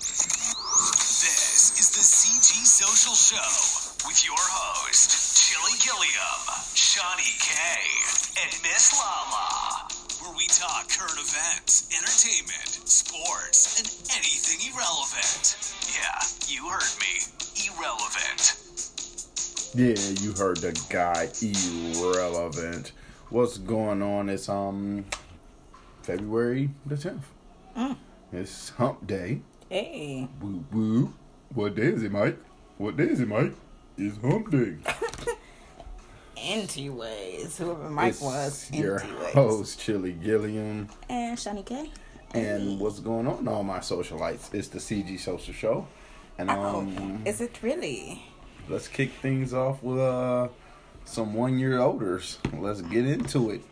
This is the CG Social Show with your host, Chili Gilliam, Shani K, and Miss Lala, where we talk current events, entertainment, sports, and anything irrelevant. Yeah, you heard me. Irrelevant. Yeah, you heard the guy irrelevant. What's going on? It's um February the tenth. It's Hump Day. Hey, Boo boo. What day is it, Mike? What day is it, Mike? It's Hump Day. Anti-Ways. Whoever Mike It's was, your Anti-Ways. host Chili Gilliam. And Shani K. And what's going on, all my socialites? It's the CG Social Show, and Oh, um, is it really? let's kick things off with uh some one year olders. Let's get into it.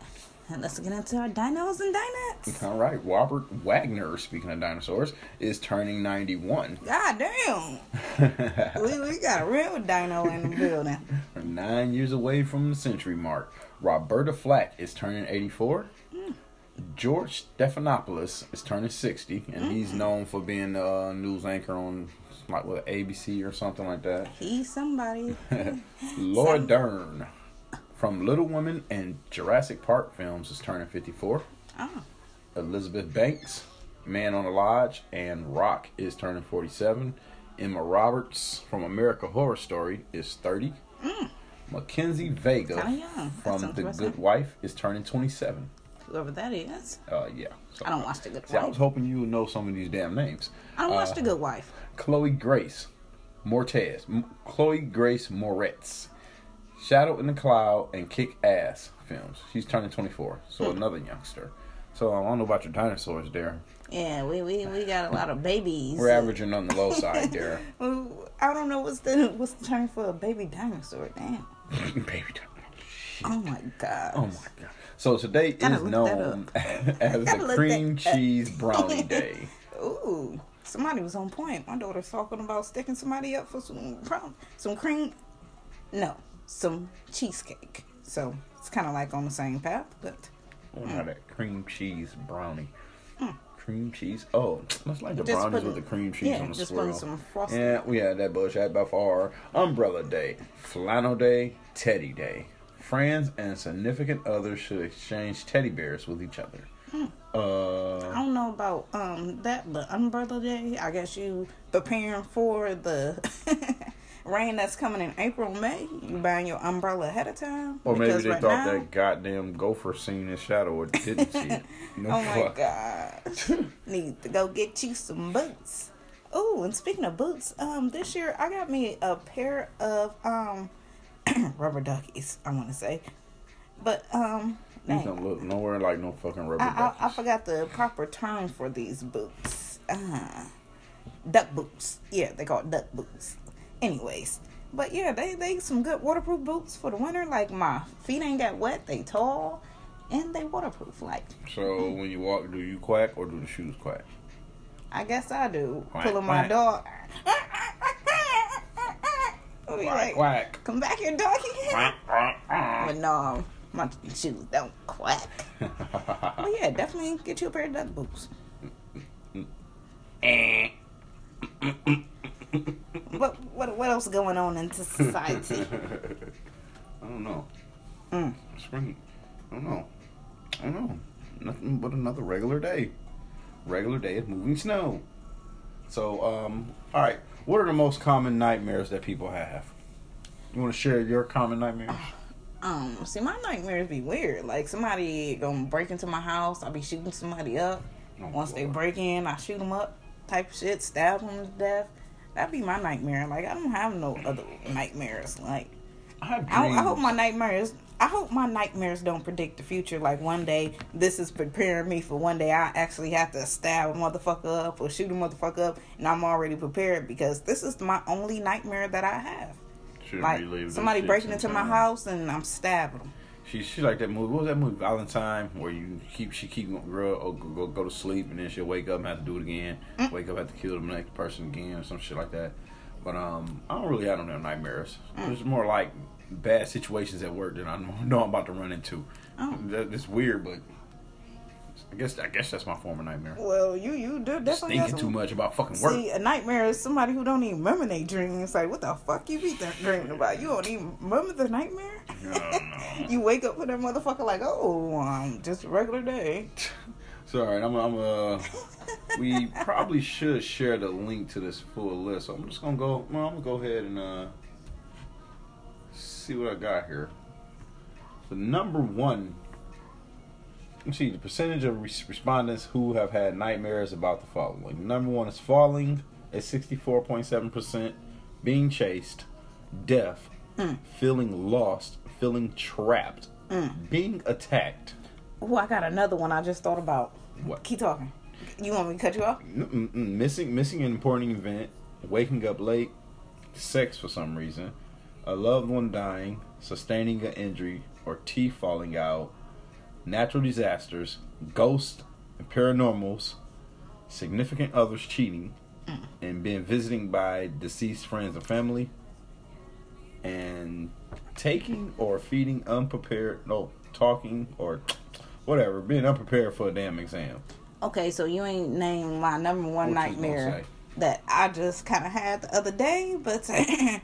And let's get into our dinos and dinettes. All right, Robert Wagner, speaking of dinosaurs, is turning 91. God damn. we, we got a real dino in the building. Nine years away from the century mark. Roberta Flack is turning 84. George Stephanopoulos is turning 60, and he's mm-hmm. known for being a news anchor on like what ABC or something like that. He's somebody. Laura Some- Dern from Little Women and Jurassic Park films is turning 54. Oh, Elizabeth Banks, Man on the Lodge, and Rock is turning 47. Emma Roberts from America Horror Story is 30. Mackenzie Vega from The Good. Wife is turning 27. whoever that is. Uh, yeah. So- I don't watch The Good See, I was hoping you would know some of these damn names. I don't watch uh, The Good Wife. Chloe Grace Mortez, M- Chloe Grace Moretz, Shadow in the Cloud, and Kick Ass films. She's turning 24, so Hmm. another youngster. So I don't know about your dinosaurs there. Yeah, we, we, we got a lot of babies. We're averaging on the low side there. I don't know what's the what's the term for a baby dinosaur. Damn. Baby dinosaur. Oh my god. Oh my god. So today Gotta is known as Gotta the cream cheese brownie day. Ooh, somebody was on point. My daughter's talking about sticking somebody up for some some cream. No, some cheesecake. So it's kind of like on the same path, but Oh, now that cream cheese brownie. Cream cheese. Oh, that's like the. Just brownies with the cream cheese yeah, on the just swirl. putting some frosting. Yeah, we had that bullshit by far. Umbrella Day, Flannel Day, Teddy Day. Friends and significant others should exchange teddy bears with each other. Hmm. I Uh, don't know about um that, but Umbrella Day. I guess you preparing for the rain that's coming in April, May. You buying your umbrella ahead of time. or maybe they right thought now- that goddamn gopher seen his shadow or didn't see it. No Oh my fuck. god. Need to go get you some boots. Oh, and speaking of boots, um, this year I got me a pair of um rubber duckies, I wanna say. But um dang, don't look nowhere like no fucking rubber I, I, I forgot the proper term for these boots. Uh, duck boots. Yeah, they call it duck boots. Anyways, but yeah, they they some good waterproof boots for the winter. Like my feet ain't got wet. They tall and they waterproof. Like So when you walk, do you quack or do the shoes quack? I guess I do. Quack, Pulling my dog. Quack, like, quack. Come back here, doggy. Quack, quack, quack. but no, my shoes don't quack. But yeah, definitely get you a pair of duck boots. Eh. What what what else going on in society? I don't know. Mm. Spring. I don't know. I don't know. Nothing but another regular day. Regular day of moving snow. So, um, all right. What are the most common nightmares that people have? You want to share your common nightmares? Um, see, my nightmares be weird. Like somebody gonna break into my house, I'll be shooting somebody up. Oh, Once they break in, I shoot them up, type of shit, stab them to death. That'd be my nightmare. Like I don't have no other nightmares. Like I I. I hope my nightmares. I hope my nightmares don't predict the future. Like one day, this is preparing me for one day I actually have to stab a motherfucker up or shoot a motherfucker up, and I'm already prepared because this is my only nightmare that I have. Should Like somebody breaking into my house and I'm stabbing them. She she like that movie. What was that movie? Valentine, where you keep she keep girl or go, go go to sleep and then she'll wake up and have to do it again. Mm. Wake up have to kill the next person again or some shit like that. But um, I don't really have no nightmares. Mm. It's more like bad situations at work that I know know I'm about to run into. Oh. That, it's weird, but I guess I guess that's my former nightmare. Well, you you do definitely have Thinking too much about fucking work. See, a nightmare is somebody who don't even remember their dreams. Like, what the fuck you be th- dreaming about? You don't even remember the nightmare? No, no. you wake up with that motherfucker like, oh, um, just a regular day. Sorry, I'm. I'm. Uh, we probably should share the link to this full list. So I'm just gonna go. Well, I'm gonna go ahead and uh, see what I got here. The number one. See the percentage of res- respondents who have had nightmares about the following. Number one is falling at 64.7 percent, being chased, death, mm. feeling lost, feeling trapped, mm. being attacked. Oh, I got another one I just thought about. What? Keep talking. You want me to cut you off? Mm-mm-mm. missing missing an important event, waking up late, sex for some reason, a loved one dying, sustaining an injury or teeth falling out, natural disasters, ghosts and paranormals, significant others cheating, mm. and being visiting by deceased friends and family, and taking or feeding unprepared no talking or whatever being unprepared for a damn exam. Okay, so you ain't named my number one What nightmare that I just kind of had the other day, but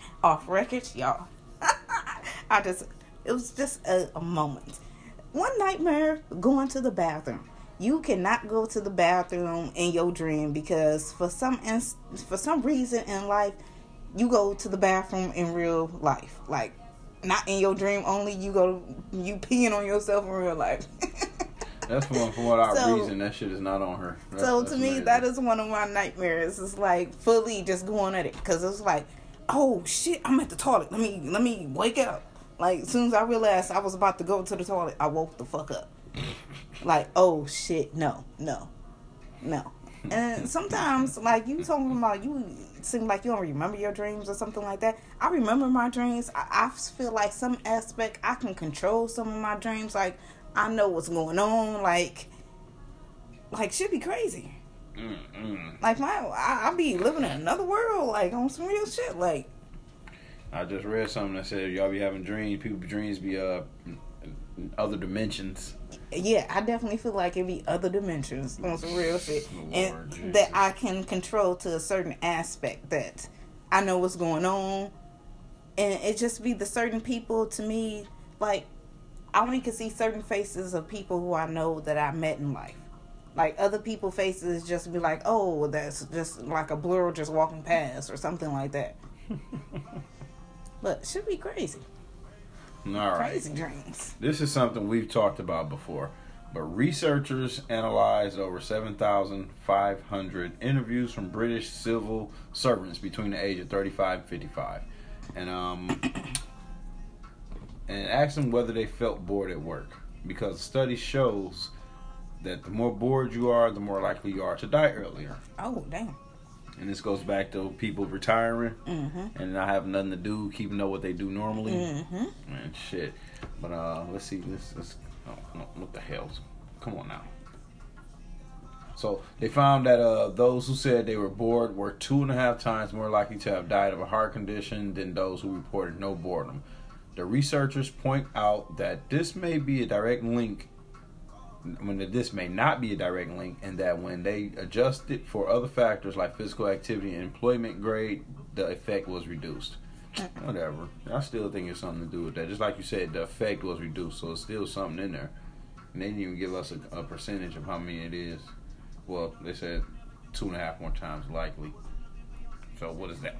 off record, y'all. I just, it was just a, a moment. One nightmare going to the bathroom. You cannot go to the bathroom in your dream because for some ins- for some reason in life, you go to the bathroom in real life. Like, not in your dream only. You go, you peeing on yourself in real life. That's for, for what our So- reason. That shit is not on her. That's- So to me, amazing. that is one of my nightmares. It's like fully just going at it because it's like, oh shit, I'm at the toilet. Let me let me wake up. Like as soon as I realized I was about to go to the toilet, I woke the fuck up. like oh shit, no, no, no. And sometimes like you talking about you seem like you don't remember your dreams or something like that. I remember my dreams. I, I feel like some aspect I can control some of my dreams. Like I know what's going on. Like like should be crazy. Mm-mm. Like my, I, I be living in another world, like on some real shit. Like I just read something that said y'all be having dreams. People dreams be uh in other dimensions. yeah, I definitely feel like it be other dimensions on some real shit, Lord and Jesus. that I can control to a certain aspect that I know what's going on, and it just be the certain people to me like I only can see certain faces of people who I know that I met in life. Like other people faces just be like, oh, that's just like a blur just walking past or something like that. but should be crazy. All right. Crazy dreams. This is something we've talked about before, but researchers analyzed over 7,500 interviews from British civil servants between the age of 35 and 55, and um, and asked them whether they felt bored at work, because the study shows that the more bored you are, the more likely you are to die earlier. Oh damn. And this goes back to people retiring Mm-hmm. and not having nothing to do, keeping up what they do normally. Mm-hmm. Man, shit. But uh, let's see. Let's, let's oh, no, what the hell? Come on now. So they found that uh, those who said they were bored were two and a half times more likely to have died of a heart condition than those who reported no boredom. The researchers point out that this may be a direct link. When this may not be a direct link, and that when they adjusted for other factors like physical activity and employment grade, the effect was reduced. Whatever. I still think it's something to do with that. Just like you said, the effect was reduced, so it's still something in there. And they didn't even give us a, a percentage of how many it is. Well, they said two and a half more times likely. So what is that?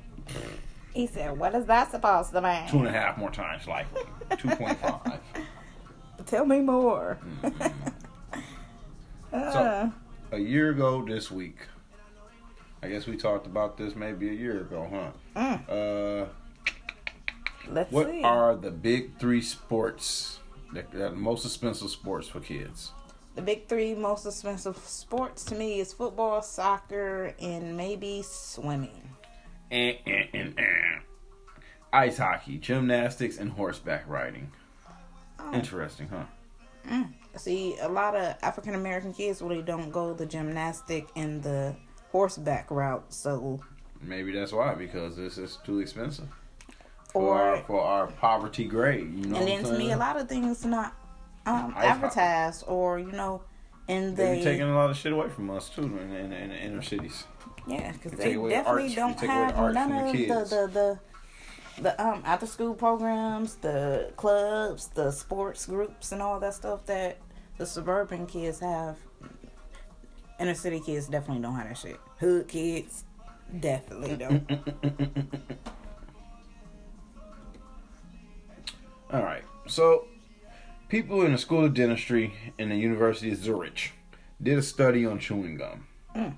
He said, "What is that supposed to mean?" Two and a half more times likely. Two point five. Tell me more. Mm-hmm. Uh, A year ago this week. I guess we talked about this maybe a year ago, huh? mm, Uh, let's what see. are the big three sports that, that are the most expensive sports for kids? the big three most expensive sports to me is football, soccer, and maybe swimming. Eh, eh, eh. Ice hockey, gymnastics, and horseback riding. Oh. Interesting, huh? See, a lot of African American kids really don't go the gymnastic and the horseback route. So, Maybe that's why because this is too expensive for Or- our, for our poverty grade. You know, and then to me, a lot of things not um, advertised or you know and They be taking a lot of shit away from us too in, in, in the inner cities. Yeah, because they take away the definitely arts- don't take away the have none of the, the the the um after school programs, the clubs, the sports groups, and all that stuff that the suburban kids have. Inner city kids definitely don't have that shit. Hood kids definitely don't. All right. So, people in the School of Dentistry in the University of Zurich did a study on chewing gum. Mm.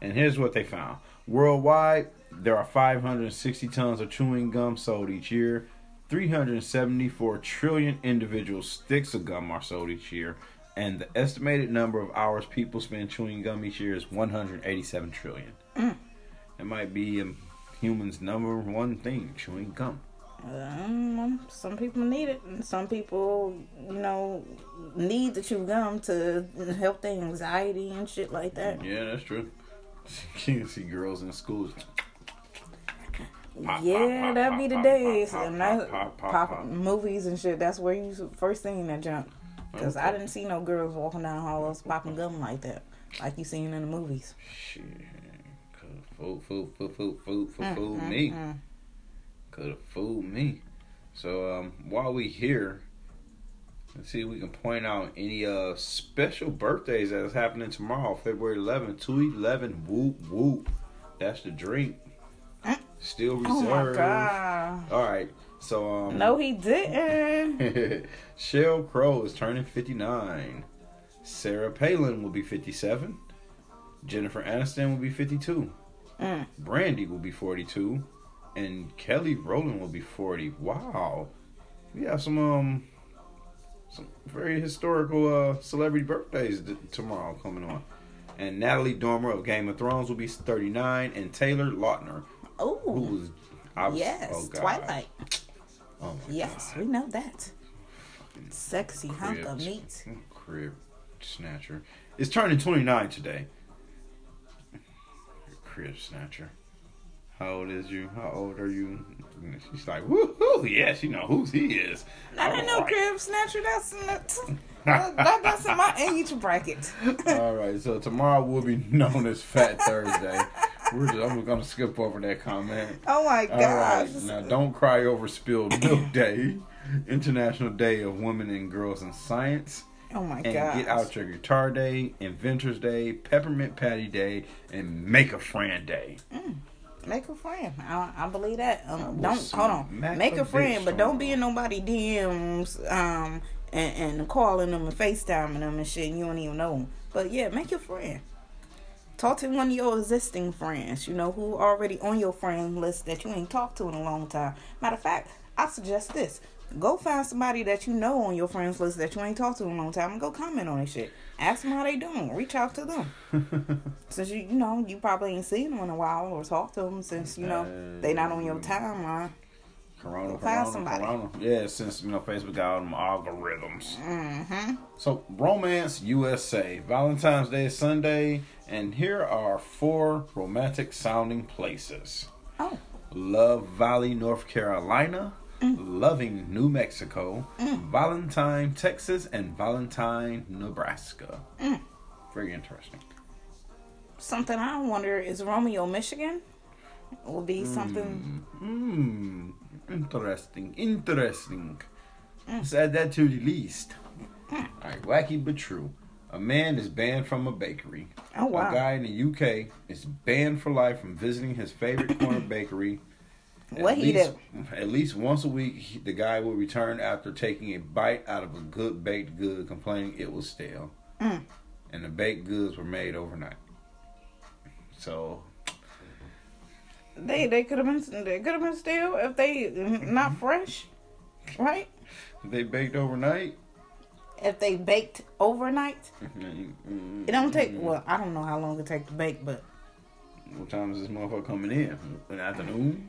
And here's what they found worldwide, there are 560 tons of chewing gum sold each year. 374 trillion individual sticks of gum are sold each year. And the estimated number of hours people spend chewing gum each year is 187 trillion. It might be um, humans' number one thing chewing gum. um, some people need it, and some people, you know, need to chew gum to help their anxiety and shit like that. Yeah, that's true. You can see girls in schools. Pop, yeah, pop, that'd pop, be the days. and that pop, movies and shit. That's where you first seen that jump. Because I didn't see no girls walking down halls popping gum like that, like you seen in the movies. Shit. Could have fooled, fooled, fooled, fooled, fooled, fooled, Mm, mm, me. mm. Could have fooled me. So, um, while we here, let's see if we can point out any uh special birthdays that is happening tomorrow, February 11th, 211. Whoop, whoop. That's the drink. Still Oh my reserved. god! All right. So, um, No, he didn't. Sheryl Crow is turning 59. Sarah Palin will be 57. Jennifer Aniston will be 52. Mm. Brandy will be 42. And Kelly Rowland will be 40. Wow. We have some um some very historical uh celebrity birthdays th- tomorrow coming on. And Natalie Dormer of Game of Thrones will be 39 and Taylor Lautner Oh, was I was, yes, oh. Twilight. Oh my Yes, God. we know that. Sexy hunk of meat. Crib snatcher. It's turning 29 today. Crib snatcher. How old is you? How old are you? She's like, woohoo, yeah, she know who he is. I didn't know right. crib snatcher. That's that's, that, that's in my age bracket. All right, so tomorrow will be known as Fat Thursday. We're just, I'm gonna skip over that comment. oh my All gosh! right, now don't cry over spilled milk day. International Day of Women and Girls in Science. oh my and gosh! Get Out Your Guitar Day, Inventors Day, Peppermint Patty Day, and Make a Friend Day. Make a friend. I, I believe that. Um, don't hold on. Mac Make a a friend, but don't be in nobody DMs um and, and calling them and FaceTiming them and shit. And you don't even know them. But yeah, make your friend. Talk to one of your existing friends. You know who already on your friend list that you ain't talked to in a long time. Matter of fact, I suggest this. Go find somebody that you know on your friends list that you ain't talked to in a long time and go comment on their shit. Ask them how they doing. Reach out to them. Since you you know you probably ain't seen them in a while or talked to them since you know they not on your um, timeline. Corona, Corona, somebody. Corona. Yeah, since you know Facebook got all them algorithms. Mm-hmm. So Romance USA, Valentine's Day is Sunday, and here are four romantic sounding places: Oh, Love Valley, North Carolina. Mm. Loving, New Mexico, Valentine, Texas, and Valentine, Nebraska. Mm. Very interesting. something I wonder is Romeo, Michigan, will be something. Interesting. Interesting. Mm. Let's add that to the list. Alright, wacky but true. A man is banned from a bakery. Oh wow! A guy in the UK is banned for life from visiting his favorite corner bakery. What at he least, do? At least once a week, he- the guy will return after taking a bite out of a good baked good, complaining it was stale. Mm. And the baked goods were made overnight. So They they could have been they could have been still if they not fresh, right? they baked overnight. If they baked overnight, Mm-hmm. it don't take. Well, I don't know how long it takes to bake, but What time is this motherfucker coming in? In the afternoon?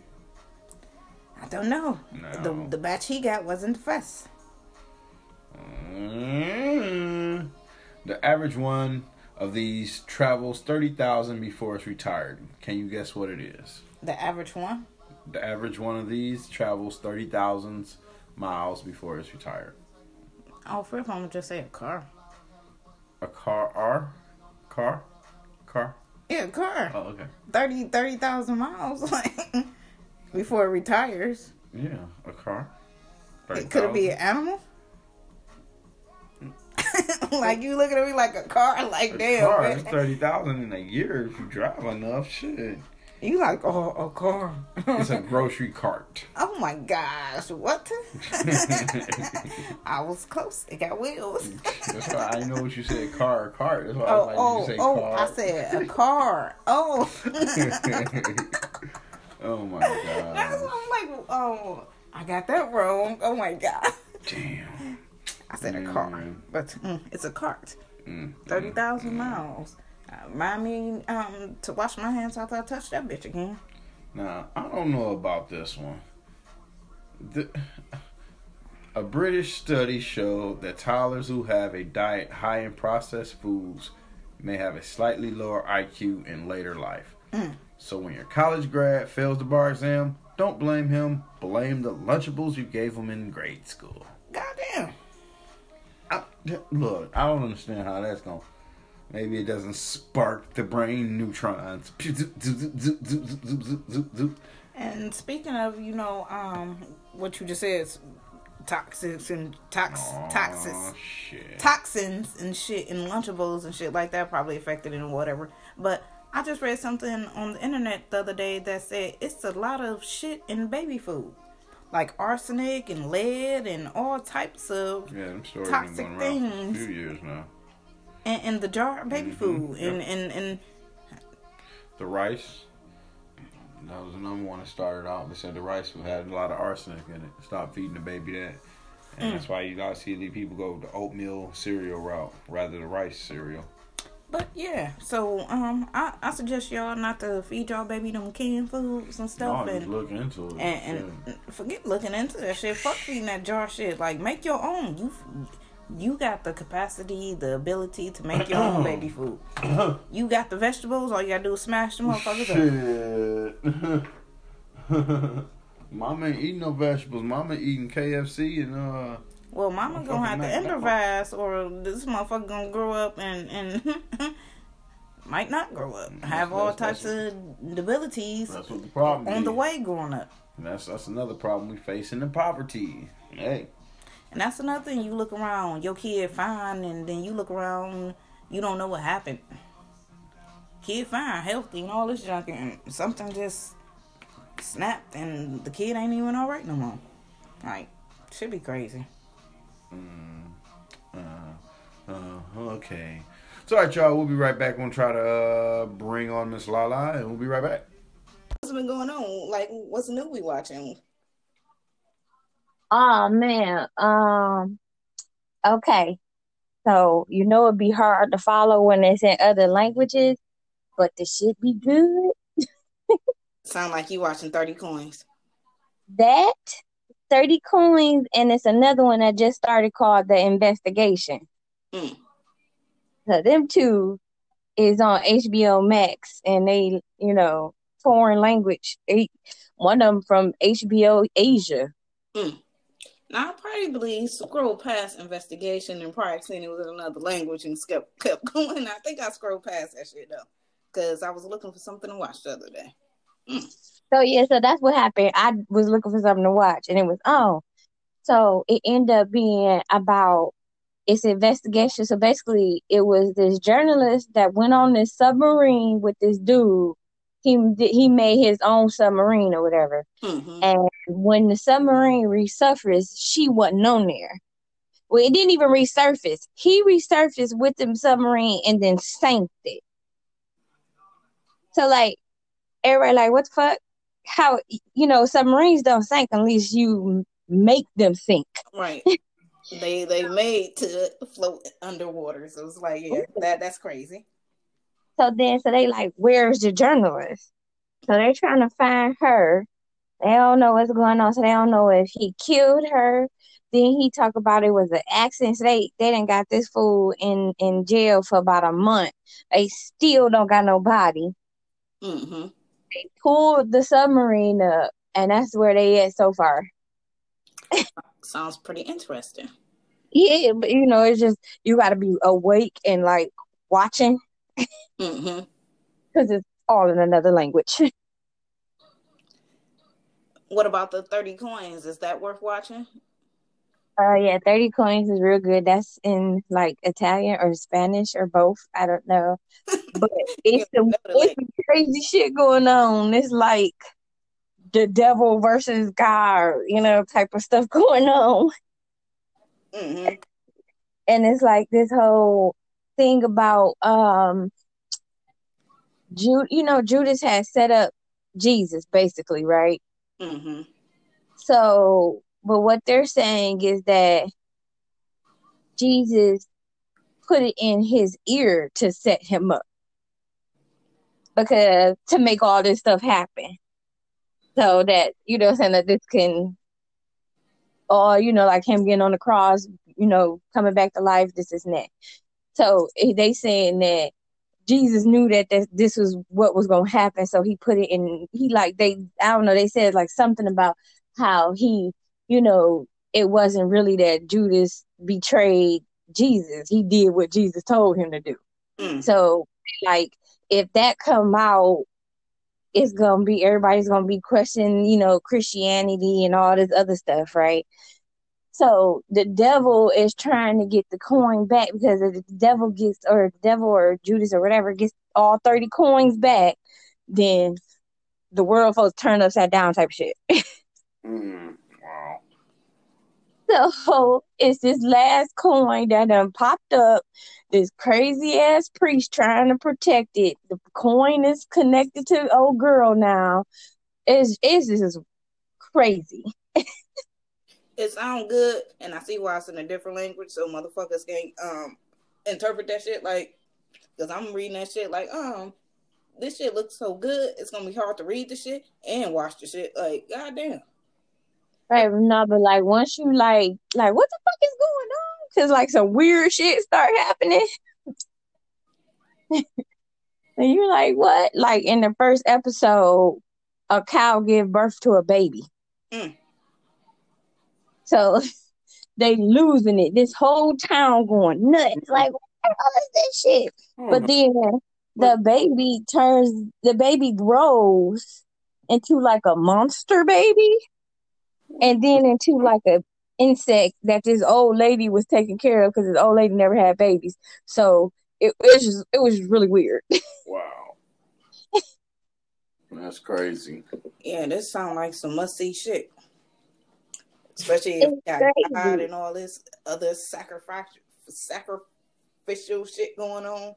I don't know. No. The the batch he got wasn't fresh. Mm. The average one of these travels 30,000 before it's retired. Can you guess what it is? The average one. The average one of these travels 30,000 miles before it's retired. Oh, first I'm gonna just say a car. A car, R, car, car. Yeah, car. Oh, okay. 30 30,000 miles like before it retires. Yeah, a car. It could it be an animal? like you looking at me like a car, like A damn. car. Thirty thousand in a year if you drive enough. Shit. You like oh a car? It's a grocery cart. oh my gosh, what? I was close. It got wheels. That's why I know what you said. Car, cart. That's why Oh, I was oh, like, you say oh! car. I said a car. Oh, oh my I'm god. like, oh, I got that wrong. Oh my god. Damn. I said a car, Mm. but mm, it's a cart. Mm. Thirty thousand miles. Remind me um, to wash my hands after I touch that bitch again. Now, I don't know about this one. The, a British study showed that toddlers who have a diet high in processed foods may have a slightly lower IQ in later life. So when your college grad fails the bar exam, don't blame him. Blame the Lunchables you gave him in grade school. Goddamn. I, look, I don't understand how that's going. to Maybe it doesn't spark the brain neutrons. And speaking of, you know, um, what you just said, is toxins and tox, toxins, shit. toxins and shit in Lunchables and shit like that probably affected it or whatever. But I just read something on the internet the other day that said it's a lot of shit in baby food, like arsenic and lead and all types of Yeah, Toxic things. for a few years now. In, in the jar of baby food yep. and and and The rice, that was the number one that started off. They said the rice had a lot of arsenic in it. Stop feeding the baby that. And that's why you gotta see these people go the oatmeal cereal route rather than the rice cereal. But yeah, so um, I, I suggest y'all not to feed y'all baby them canned foods and stuff, and look into it. and, and forget looking into that shit. Fuck feeding that jar shit. Like make your own. You you got the capacity, the ability to make your own baby food. You got the vegetables. All you gotta do is smash them motherfuckers up. Shit. Mama ain't eating no vegetables. Mama eating KFC and uh. Well, mama gonna have to improvise, or this motherfucker gonna grow up and and might not grow up. Have all that's- types of abilities That's what the problem on the way growing up. And that's that's another problem we face in the poverty. Hey. And that's another thing. You look around, your kid fine, and then you look around, you don't know what happened. Kid fine, healthy, and all this junk, and something just snapped, and the kid ain't even all right no more. Like, should be crazy. Mm, Uh, uh, okay. So, all right, y'all. We'll be right back. We'll try to uh, bring on Miss Lala, and we'll be right back. What's been going on? Like, what's new we watching? Oh man. Um okay. So you know it'd be hard to follow when it's in other languages, but the shit be good. Sound like you watching Thirty Coins. That 30 coins and it's another one that just started called The Investigation. Mm. So them two is on HBO Max and they, you know, foreign language. They, one of them from HBO Asia. Now, I probably scrolled past investigation and probably seen it was in another language and kept kept going. I think I scrolled past that shit though, because I was looking for something to watch the other day. Mm. So yeah, so that's what happened. I was looking for something to watch and it was on. So it ended up being about its investigation. So basically it was this journalist that went on this submarine with this dude. He he made his own submarine or whatever. hmm And when the submarine resurfaced, she wasn't on there. Well, it didn't even resurface. He resurfaced with the submarine and then sank it. So like everybody like, what the fuck? How you know submarines don't sink unless you make them sink. Right. they they made to float underwater, so it's like yeah, that that's crazy. So then, so they like, where's the journalist? So they're trying to find her. They don't know what's going on, so they don't know if he killed her. Then he talk about it was an accident. So they they didn't got this fool in in jail for about a month. They still don't got no body. hmm They pulled the submarine up, and that's where they at so far. Sounds pretty interesting. Yeah, but you know, it's just you got to be awake and like watching hmm because it's all in another language. What about the thirty coins? Is that worth watching? Uh, yeah, thirty coins is real good. That's in like Italian or Spanish or both. I don't know, but it's some it's some crazy shit going on. It's like the devil versus God, you know, type of stuff going on. hmm and it's like this whole thing about um Jude you know Judas had set up Jesus basically right? Hmm so but what they're saying is that Jesus put it in his ear to set him up. Because to make all this stuff happen. So that you know saying that this can or you know like him getting on the cross you know coming back to life this is that so eh, they saying that Jesus knew that this, this was what was going to happen. So he put it in, he like, they, I don't know, they said like something about how he, you know, it wasn't really that Judas betrayed Jesus. He did what Jesus told him to do. Mm. So like, if that come out, it's going to be, everybody's going to be questioning, you know, Christianity and all this other stuff, right? So the devil is trying to get the coin back because if the devil gets, or the devil or Judas or whatever gets all 30 coins back, then the world folks turn upside down type of shit. Mm, wow. So it's this last coin that done popped up. This crazy ass priest trying to protect it. The coin is connected to old girl now. It's, it's just crazy. It sound good, and I see why it's in a different language, so motherfuckers can um interpret that shit like, because I'm reading that shit like, um, this shit looks so good, it's gonna be hard to read the shit and watch the shit. Like, goddamn. Right, no, but like once you like, like what the fuck is going on? Cause like some weird shit start happening, and you're like, what? Like in the first episode, a cow give birth to a baby. Mm. So they losing it. This whole town going nuts. Mm-hmm. Like, what the hell is this shit? Hmm. But then the baby turns, the baby grows into like a monster baby, and then into like a insect that this old lady was taking care of because this old lady never had babies. So it, it was just, it was really weird. wow. That's crazy. Yeah, this sound like some must see shit. Especially if you got crazy. God and all this other sacrifice sacrificial shit going on.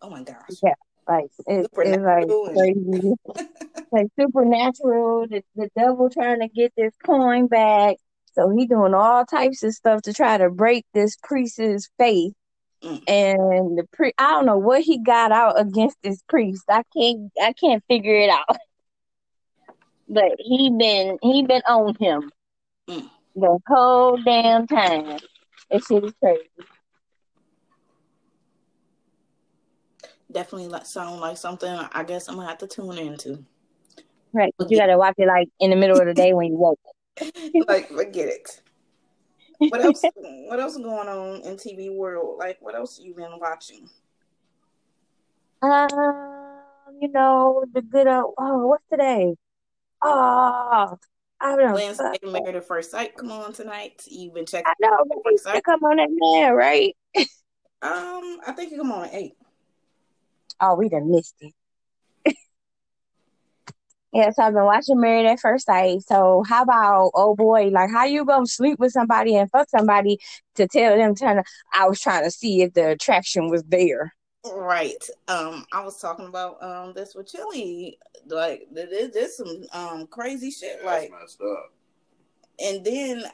Oh my gosh. Yeah. Like it, it's like crazy. like supernatural, the, the devil trying to get this coin back. So he doing all types of stuff to try to break this priest's faith. Mm. And the pri I don't know what he got out against this priest. I can't I can't figure it out. But he been he been on him Mm. the whole damn time. That shit is crazy. Definitely like sound like something I guess I'm gonna have to tune into. Right. But you gotta watch it like in the middle of the day when you woke. like forget it. What else what else going on in TV world? Like what else you been watching? Um, you know, the good old oh, what's today? Oh, I don't know. Wednesday Married at First Sight come on tonight. You've been checking I know. First Sight. come on that man, right? Um, I think you come on at eight. Oh, we done missed it. yeah, so I've been watching Married at First Sight. So how about, oh boy, like how you gonna sleep with somebody and fuck somebody to tell them trying to I was trying to see if the attraction was there. Right. Um, I was talking about um this with Chili. Like there's, there's some um crazy shit. Like, messed up. and then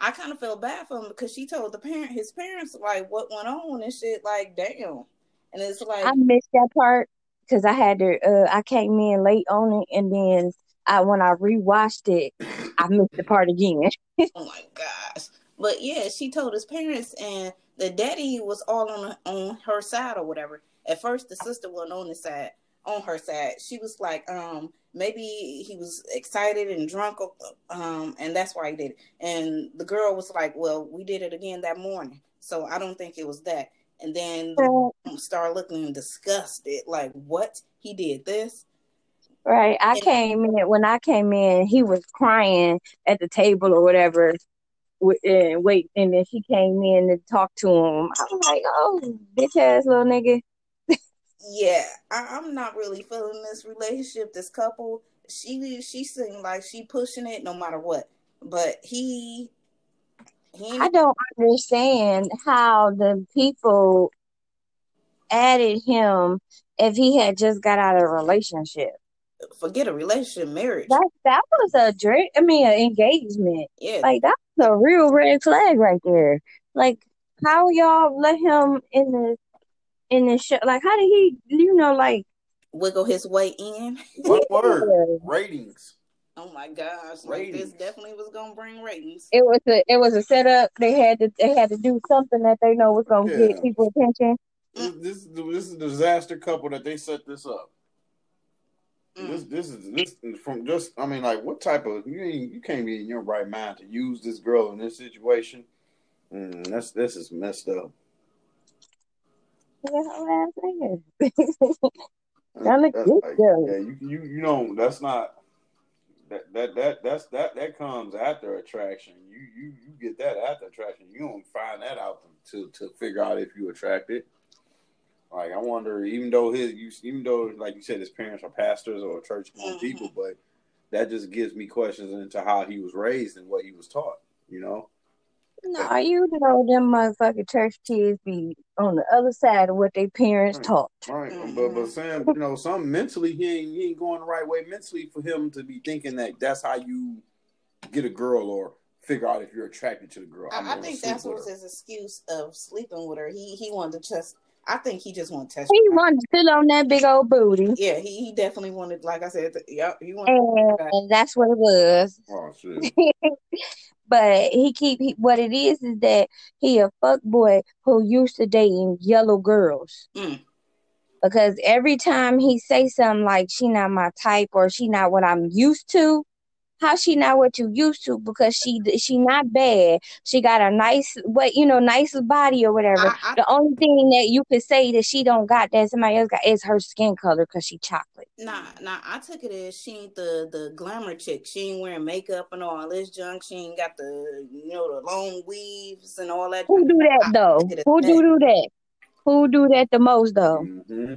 I kind of felt bad for him because she told the parent, his parents, like what went on and shit. Like, damn. And it's like, I missed that part because I had to. Uh, I came in late on it, and then I when I rewatched it, I missed the part again. oh my gosh. But yeah, she told his parents, and the daddy was all on on her side or whatever. At first, the sister wasn't on his side. on her side. She was like, um, maybe he was excited and drunk, um, and that's why he did it. And the girl was like, well, we did it again that morning, so I don't think it was that. And then start looking disgusted, like, what? He did this? Right. I And- came in when I came in, he was crying at the table or whatever. And wait, and then she came in to talk to him. I'm like, oh, bitch ass little nigga. Yeah, I, I'm not really feeling this relationship, this couple. She she seemed like she pushing it no matter what. But he he I don't understand how the people added him if he had just got out of a relationship. forget a relationship, marriage. That that was a drink. I mean, an engagement. Yeah, Like that a real red flag right there. Like how y'all let him in the in the show? Like how did he? You know, like wiggle his way in. One word. Ratings. Oh my gosh, like this Ratings. definitely was gonna bring ratings. it was a it was a setup. They had to they had to do something that they know was gonna Yeah. get people attention. This, this is the- this is a disaster couple that they set this up. Mm. This this is this from just I mean like what type of you ain't, you can't be in your right mind to use this girl in this situation. Mm, that's this is messed up. Yeah, ass nigga. That look That's good, like- though. yeah, you you you know that's not that that that that's that that comes after attraction. You you you get that after attraction. You don't find that out to to figure out if you attracted. Like I wonder, even though his you even though like you said his parents are pastors or church going Mhm. people, but that just gives me questions into how he was raised and what he was taught. You know, No, you know them motherfucking church kids be on the other side of what their parents Right. taught. right? Mhm. But but Sam, you know, some mentally he ain't he ain't going the right way mentally for him to be thinking that that's how you get a girl or figure out if you're attracted to the girl. I, I think that's with was his excuse of sleeping with her. He he wanted to just. I think he just wanted to touch. He her. wanted to fill on that big old booty, Yeah, he, he definitely wanted, like I said, th- yep, he wanted. and that's what it was. Oh shit! but he keep he, what it is is that he a fuck boy who used to dating yellow girls. Mm. Because every time he say something like she not my type or she not what I'm used to, how she not what you used to? Because she she not bad. She got a nice what you know nice body or whatever. I, I, the only thing that you could say that she don't got that somebody else got is her skin color because she chocolate. Nah, nah, I took it as she ain't the the glamour chick. She ain't wearing makeup and all this junk. She ain't got the you know the long weaves and all that. Who do that I though? took Who do that. do that? Who do that the most though? hmm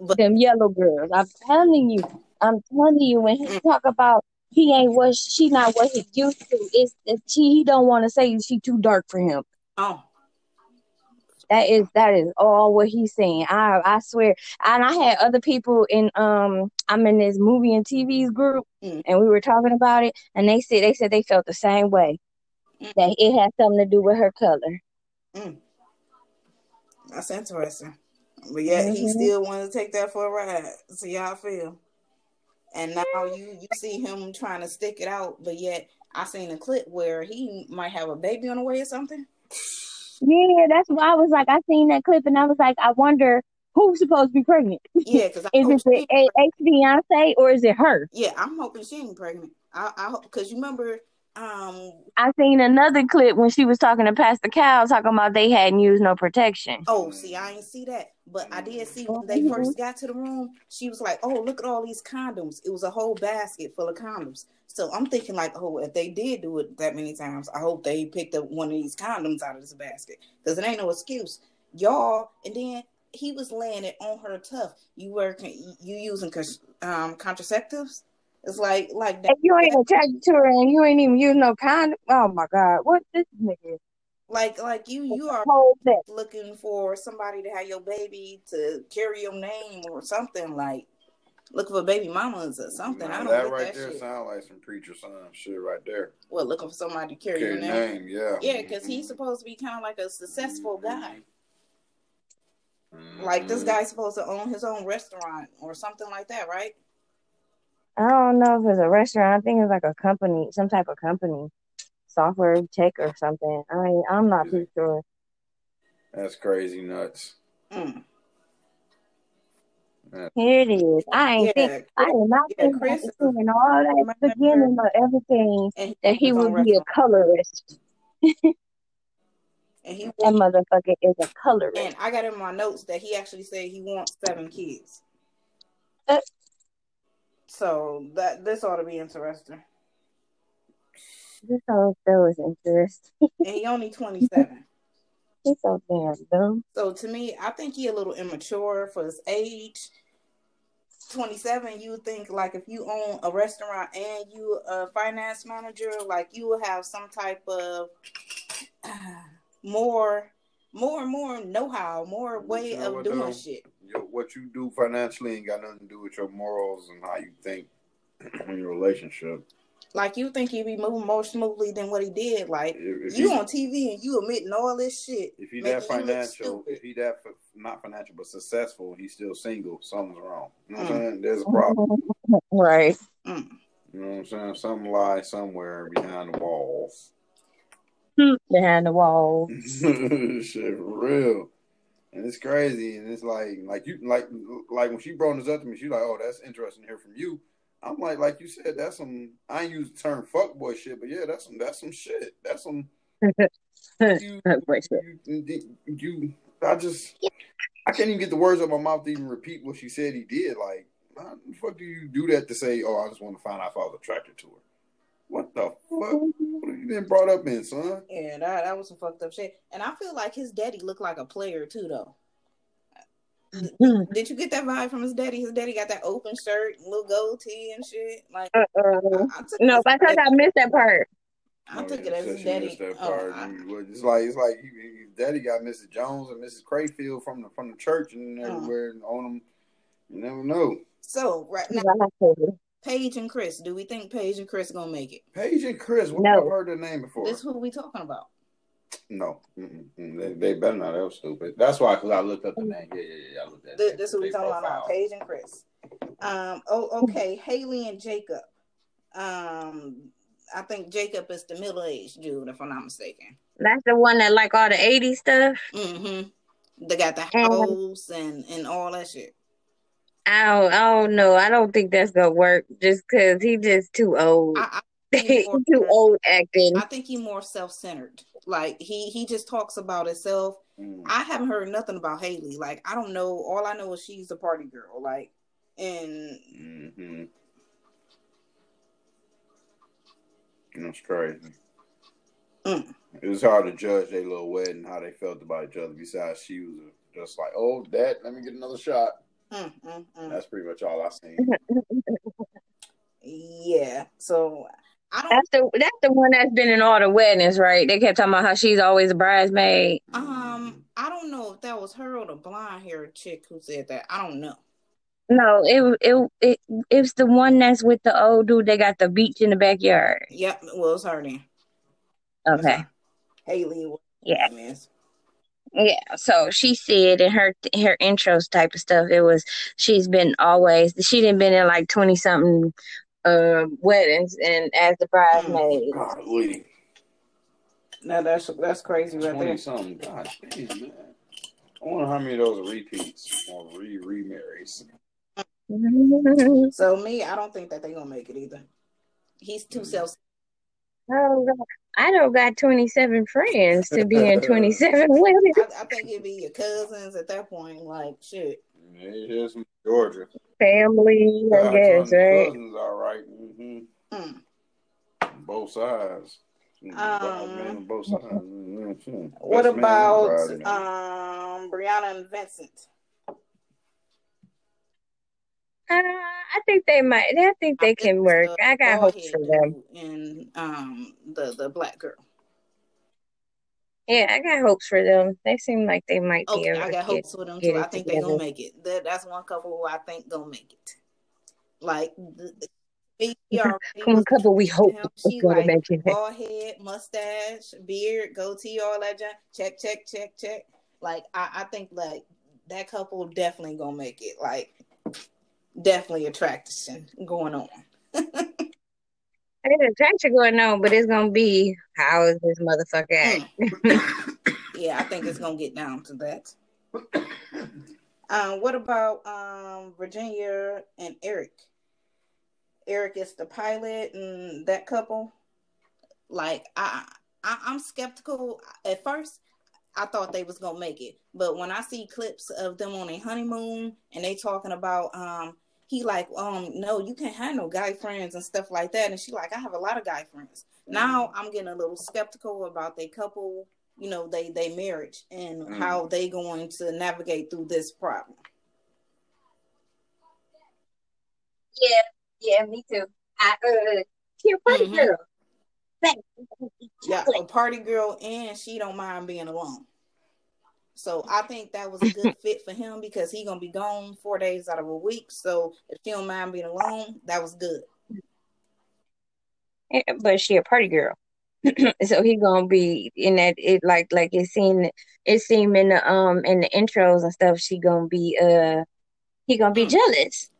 But them yellow girls. I'm telling you. I'm telling you. When he talk about he ain't what she not what he used to, it's that she he don't want to say she too dark for him. oh, That is that is all what he's saying. I I swear. And I had other people in um I'm in this movie and TV's group Mm. and we were talking about it and they said they said they felt the same way. Mm. That it had something to do with her color. that's interesting. But yet he Mhm. still wanted to take that for a ride. See how I feel. And now you you see him trying to stick it out, but yet I seen a clip where he might have a baby on the way or something. Yeah, that's why I was like, I seen that clip and I was like, I wonder who's supposed to be pregnant. Yeah, because Is it the ex fiance or is it her? yeah, I'm hoping she ain't pregnant. I I hope because you remember um I seen another clip when she was talking to Pastor Cal talking about they hadn't used no protection. Oh, see, I ain't see that, but I did see when they Mhm. first got to the room. She was like, "Oh, look at all these condoms." It was a whole basket full of condoms. So I'm thinking, like, oh, if they did do it that many times, I hope they picked up one of these condoms out of this basket because it ain't no excuse, y'all. And then he was laying it on her tough. You working, you using um, contraceptives? It's like, like that. If you ain't attracted to her and you ain't even use no condom, oh my God, what this nigga? Like, like you, you are Hold looking for somebody to have your baby to carry your name or something like looking for baby mamas or something. I don't that get right that there shit. sound like some preacher son shit right there. Well, looking for somebody to carry Okay, your name. name, yeah. Yeah, because he's supposed to be kind of like a successful guy. Mhm. Like this guy's supposed to own his own restaurant or something like that, right? I don't know if it's a restaurant. I think it's like a company, some type of company, software tech or something. I mean, I'm not too sure. That's crazy nuts. Mm. Here it is. I ain't Yeah, think I did not yeah, think Chris after is seeing all that a beginning of everything and that he would be a colorist. And he That motherfucker is a colorist. and I got in my notes that he actually said he wants seven kids. Uh. So that this ought to be interesting. This whole show is interesting. And he only twenty seven. He's so damn dumb. So to me, I think he a little immature for his age. 27, you think like if you own a restaurant and you a finance manager, like you will have some type of more more and more know-how, more way of doing shit. Your, what you do financially ain't got nothing to do with your morals and how you think in your relationship. Like you think he'd be moving more smoothly than what he did. Like If, if you he, on TV and you admitting all this shit. if he making that financial, if he that f- not financial but successful, he's still single. Something's wrong. You know what Mm. I'm saying? There's a problem. Right. Mm. You know what I'm saying? Something lies somewhere behind the walls. Behind the walls. Shit, for real. And it's crazy, and it's like, like you, like, like when she brought this up to me, she's like, "Oh, that's interesting to hear from you." I'm like, like you said, that's some. I ain't use the term "fuckboy" shit, but yeah, that's some. That's some shit. That's some. You, you, you, I just, I can't even get the words out of my mouth to even repeat what she said he did. Like, how the fuck do you do that to say, "Oh, I just want to find out if I was attracted to her"? What the fuck? What have you been brought up in, son? Yeah, that that was some fucked up shit. And I feel like his daddy looked like a player too, though. Did you get that vibe from his daddy? His daddy got that open shirt, little gold goatee and shit. Like, Uh-uh. I took No, it I as- thought I missed that part. I Oh, took it as his daddy. that oh, part. I- You- It's like it's like he, daddy got Mrs. Jones and Mrs. Crayfield from the from the church and Uh-huh. everywhere and on them. You never know. so right now, No. Paige and Chris. Do we think Paige and Chris gonna make it? Paige and Chris. What No. I've heard their name before. This is who we talking about? No, they, they better not. That was stupid. That's why, because I looked up the name. Yeah, yeah, yeah. I looked at This, that. this who we They talking about now? profile. Paige and Chris. Um. Oh, okay. Haley and Jacob. Um. I think Jacob is the middle aged dude, if I'm not mistaken. That's the one that like all the 80s stuff. Mm-hmm. They got the And- house and and all that shit. I don't, I don't know. I don't think that's gonna work just because he just too old. I, He more- too old acting. I think he more self centered. Like he he just talks about himself. Mm. I haven't heard nothing about Haley. Like I don't know. All I know is she's a party girl. Like and Mm-hmm. That's crazy. Mm. It was hard to judge their little wedding, how they felt about each other. Besides, she was just like, "Oh, Dad, let me get another shot." Mm, mm, mm. That's pretty much all I've seen. yeah. So I don't. That's the that's the one that's been in all the weddings, right? They kept talking about how she's always a bridesmaid. Um, I don't know if that was her or the blonde haired chick who said that. I don't know. No, it it it it's the one that's with the old dude. They got the beach in the backyard. Yep, well, it's her then. Okay, Haley. what yeah, is. Yeah. So she said in her her intros type of stuff, it was she's been always she didn't been in like twenty something uh, weddings and as the bridesmaid. Golly, Now that's that's crazy right twenty there. something. God damn, man. I wonder how many of those are repeats or re remarries. So me, I don't think that they're gonna make it either. He's too self. Oh, God. I don't got twenty seven friends to be in twenty seven weddings. I, I think it'd be your cousins at that point. Like shit. Here's from Georgia. Family, I guess, right? Cousins, all right. hmm Mm. Both sides. Um, both sides. Mm-hmm. What Best about and bride, you know. um Brianna and Vincent? Uh, I think they might. I think they can work. I got hopes for them. And um the the black girl. Yeah, I got hopes for them. They seem like they might be Okay, able I to got get. hopes for them too. I think they're gonna make it. That, that's one couple who I think gonna make it. Like the, the, he Come on, couple. We hope him. it's She going to like make it. bald head, mustache, beard, goatee, all that junk. Check, check, check, check. Like I, I think like that couple definitely gonna make it. Like definitely attraction going on. There's attraction going on, but it's gonna be how is this motherfucker act? yeah, I think it's gonna get down to that. Um, what about um Virginia and Eric? Eric is the pilot and that couple. Like I, I I'm skeptical at first. I thought they was gonna make it, but when I see clips of them on a honeymoon and they talking about um he like um no you can't have no guy friends and stuff like that and she like I have a lot of guy friends. Now I'm getting a little skeptical about their couple, you know, they they marriage and Mm. how they going to navigate through this problem. Yeah, yeah, me too. I uh, she a pretty Mhm. girl. Thank Yeah, a party girl and she don't mind being alone. So I think that was a good fit for him because he gonna be gone four days out of a week. So if she don't mind being alone, that was good. Eh, but she a party girl. so he gonna be in that it like like it seemed it seemed in the um in the intros and stuff she gonna be uh he gonna be Mm. jealous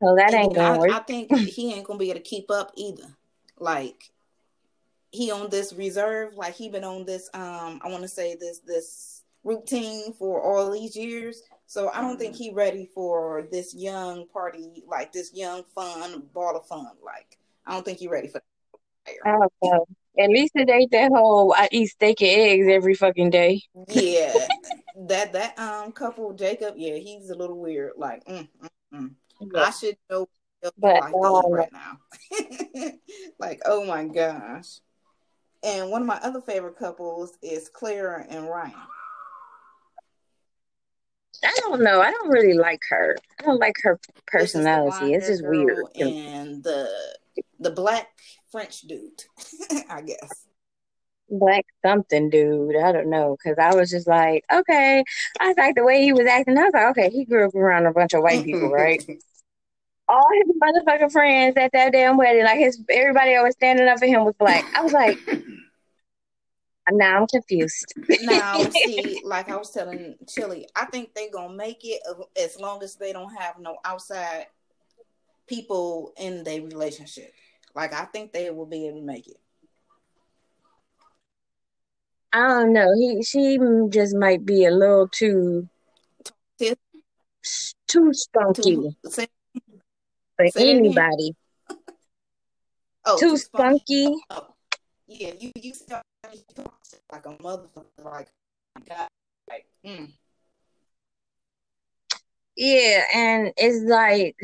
so that And ain't gonna I, work I think he ain't gonna be able to keep up either. Like he on this reserve, like he been on this um I want to say this this routine for all these years. So I don't think he ready for this young party, like this young fun ball of fun. Like I don't think he ready for that. I don't know. at least it ain't that whole I eat steak and eggs every fucking day Yeah, that that um couple Jacob, yeah, he's a little weird. Like, mm, mm, mm. I should know But, um, right now. like, oh my gosh. And one of my other favorite couples is Claire and Ryan. I don't know I don't really like her I don't like her This is the personality it's just weird And the the black French dude, I guess. black something dude. I don't know. Cause I was just like, okay. I was like the way he was acting. I was like, okay, he grew up around a bunch of white people, right? All his motherfucking friends at that damn wedding, like his everybody always standing up for him was black. I was like, now I'm confused. now, see, like I was telling Chili, I think they're gonna make it as long as they don't have no outside people in their relationship. Like I think they will be able to make it. I don't know. He she just might be a little too Too- spunky Too, for say it again. anybody. oh, Too spunky. spunky. Oh, yeah, you you sound like a motherfucker. Like, God, like, mm. Yeah, and it's like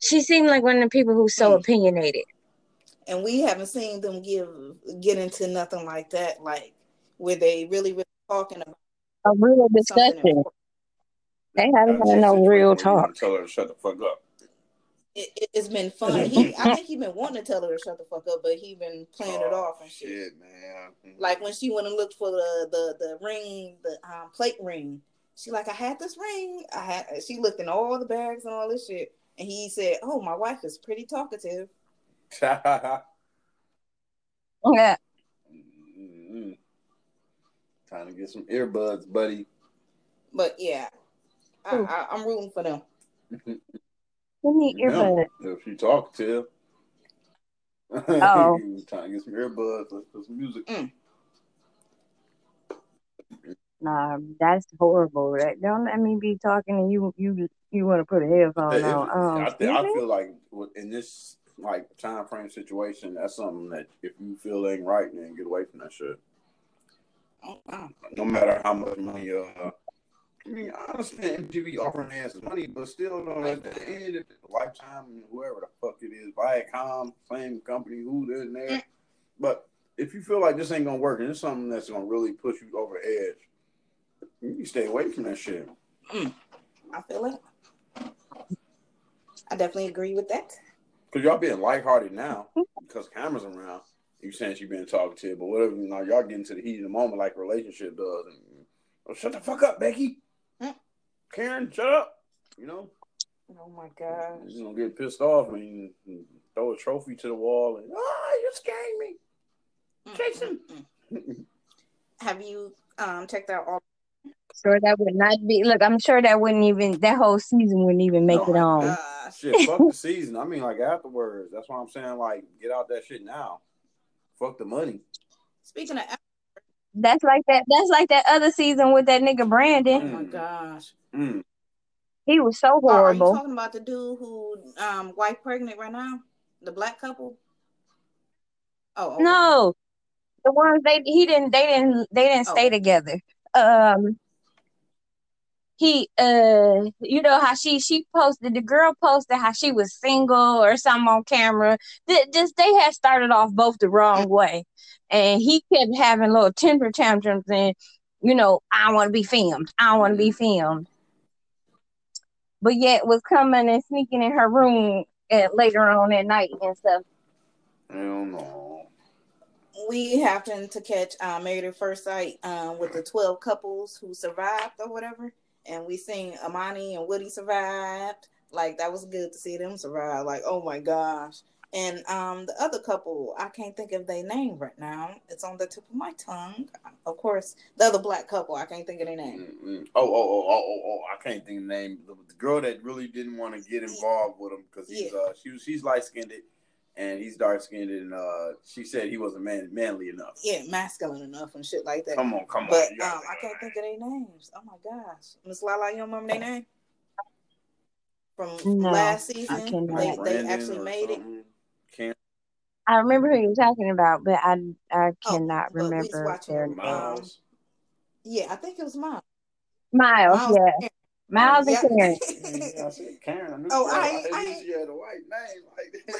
she seemed like one of the people who's so Mm. opinionated. and we haven't seen them give get into nothing like that. Like where they really really talking about A real something discussion. important. They haven't had no real talk. Tell her to shut the fuck up. It, it, it's been fun. He, I think he been wanting to tell her to shut the fuck up, but he been playing it Oh, off and shit. Shit, man. Like when she went and looked for the the the ring, the um, plate ring. She like, I had this ring. I had. She looked in all the bags and all this shit, and he said, "Oh, my wife is pretty talkative." Yeah. Mm-mm. Time to get some earbuds, buddy. But yeah, I, I, I'm rooting for them. Need Yeah, earbuds? If you talk to him. Oh. Time to get some earbuds. Let's put some music. Nah, that's horrible. That don't let me be talking and you you you want to put a headphone on. Um, I, think, I feel like in this like time frame situation, that's something that if you feel ain't right, then get away from that shit. Oh, wow. No matter how much money, uh, I mean, I understand MTV offering ass money, but still, though, at the end, if it's Lifetime, whoever the fuck it is, Viacom, same company, who's in there. But if you feel like this ain't gonna work and it's something that's gonna really push you over the edge, you can stay away from that shit. Mm. I feel it. I definitely agree with that. Cause y'all being lighthearted now because cameras around. You saying she been talking to but whatever, you know, y'all getting to the heat of the moment like relationship does. And, oh, shut the fuck up, Becky. Karen, shut up. You know, Oh my gosh. you gonna get pissed off and throw a trophy to the wall and ah, you're scaring me. Jason. mm, mm. Have you um checked out all? Sure, that would not be. Look, I'm sure that wouldn't even. That whole season wouldn't even make oh it on. gosh. Shit, fuck the season. I mean, like afterwards. That's why I'm saying, like, get out that shit now. Fuck the money. Speaking of, That's like that. That's like that other season with that nigga Brandon. oh my gosh, Mm. He was so Oh, are you horrible. talking about the dude who um wife pregnant right now? The black couple? Oh, okay. No, the ones they he didn't they didn't they didn't stay Oh. together. Um, he uh, you know how she she posted the girl posted how she was single or something on camera. Th- Just they had started off both the wrong way, and he kept having little temper tantrums and you know I want to be filmed, I want to be filmed, but yet was coming and sneaking in her room at, later on at night and stuff. Hell no. we happened to catch uh, Married at First Sight um, with the 12 couples who survived or whatever. And we seen Amani and Woody survived. Like, that was good to see them survive. Like, oh my gosh. And um, the other couple, I can't think of their name right now. It's on the tip of my tongue. Of course, the other black couple, I can't think of their name. Mm-mm. Oh, oh, oh, oh, oh, oh! I can't think of the name. The, the girl that really didn't want to get involved with him because he's Yeah. uh she was she's light skinned and he's dark skinned and uh she said he wasn't man manly enough. Yeah, masculine enough and shit like that. Come on, come on. But um, I can't think of their names. Oh my gosh, Miss Lala, you don't remember their name from No, last season? cannot. They they actually made it. something. Can't I remember who you're talking about, but I I Oh, cannot but we was remember their them, name. Yeah, I think it was Miles. Miles, Miles. yeah, Miles and Yeah. Karen. Yeah, I said Karen. I Oh, I I, ain't- I knew she had a white name like that.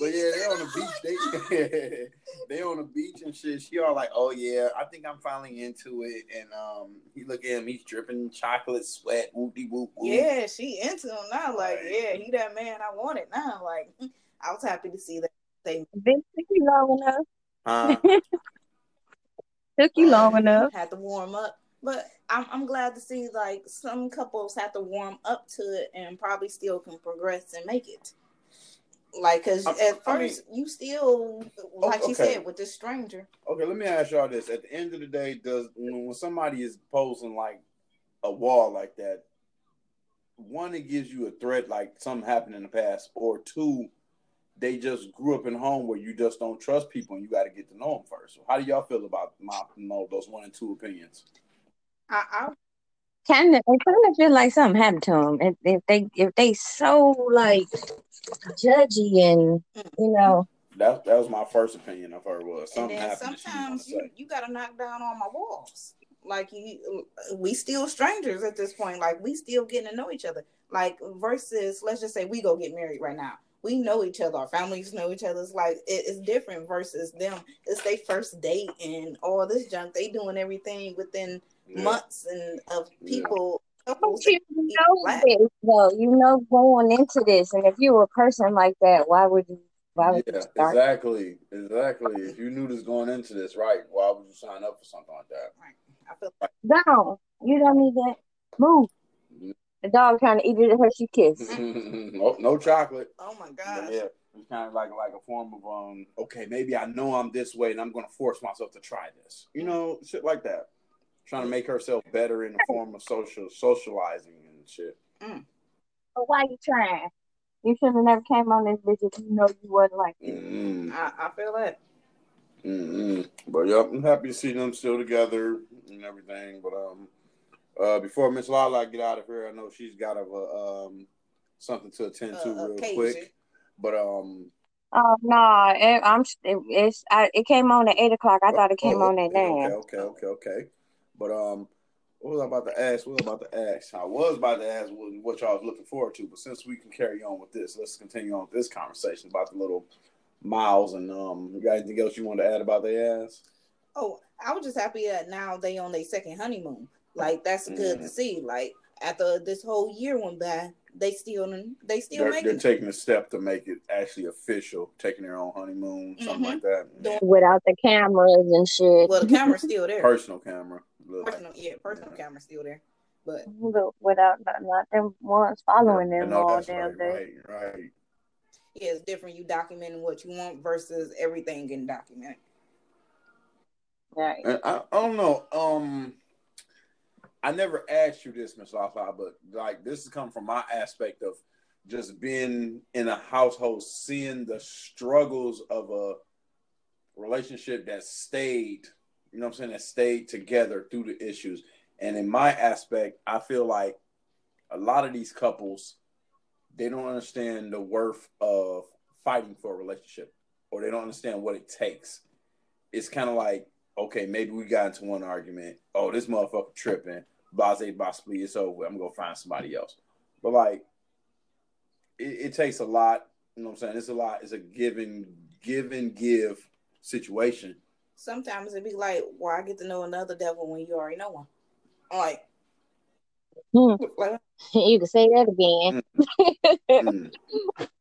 But yeah, they're on the beach. They they on the beach and shit. She all like, oh yeah, I think I'm finally into it. And um, he look at him, he's dripping chocolate sweat, whoopty whoop whoop. yeah, she into him now. Like, Right. yeah, he that man I wanted now. Like, I was happy to see that they Been took you long enough. Huh? Took you long enough. had to warm up. But I'm I'm glad to see like some couples have to warm up to it and probably still can progress and make it. Like, cause I- at I mean- first you still, oh, like she okay. said, with this stranger. Okay, let me ask y'all this. At the end of the day, does when when somebody is posing like a wall like that, one, it gives you a threat like something happened in the past, or two, they just grew up in a home where you just don't trust people and you got to get to know them first. So how do y'all feel about my you know, those one and two opinions? I, I Kind of, I kind of feel like something happened to them. If, if they, if they so like judgy and you know, That that was my first opinion of her was something then happened. that she didn't wanna sometimes you, say. you gotta knock down all my walls. Like you, we still strangers at this point. Like we still getting to know each other. Like versus, let's just say we go get married right now. We know each other. Our families know each other. It's like it, it's different versus them. It's their first date and all this junk. They doing everything within Yeah. months and of Yeah. people. But couples you know black. this though. You know going into this, and if you were a person like that, why would you? Why would Yeah, you start? exactly, exactly. If you knew this going into this, right? Why would you sign up for something like that? I feel like- no, You don't need that. Move. The dog trying to eat it at her. She kissed. no, no chocolate. oh my But gosh. yeah, it's kind of like like a form of um. Okay, maybe I know I'm this way, and I'm going to force myself to try this. You know, shit like that. Trying to make herself better in the form of social socializing and shit. But why you trying? You should have never came on this bitch if you know you wasn't like this. Mm-mm. I, I feel that. Mm-mm. But yep, I'm happy to see them still together and everything. But um, uh, before Miss Lala get out of here, I know she's got a um something to attend to Uh, real occasion. quick. But um, Oh no, it, I'm. It, it's. I, it came on at eight o'clock. I thought it came oh, on at nine. Okay, okay, okay, okay. But um, what was I about to ask? What was I about to ask? I was about to ask what, what y'all was looking forward to. But since we can carry on with this, let's continue on with this conversation about the little miles and um. You got anything else you want to add about their ass? Oh, I was just happy that now they on their second honeymoon. Like that's good Mhm. to see. Like after this whole year went by, they still they still They're, making they're it. taking a step to make it actually official, taking their own honeymoon, something Mhm. like that. Without the cameras and shit. Well, the camera's still there. Personal camera. Look. Personal, yeah, personal camera's still there. But Look, Without not, not them ones following I them all damn right, day. right, right. yeah, it's different. You documenting what you want versus everything getting documented. Right. And I, I don't know. Um, I never asked you this, Miss Lala, but like this has come from my aspect of just being in a household, seeing the struggles of a relationship that stayed, you know what I'm saying, that stayed together through the issues. And in my aspect, I feel like a lot of these couples they don't understand the worth of fighting for a relationship or they don't understand what it takes. It's kind of like, okay, maybe we got into one argument. Oh, this motherfucker tripping. Blase, possibly it's over. I'm gonna find somebody else. But like, it, it takes a lot. You know what I'm saying? It's a lot. It's a give and give and give situation. Sometimes it'd be like, why well, I get to know another devil when you already know one? Like, Hmm. like You can say that again. Mm.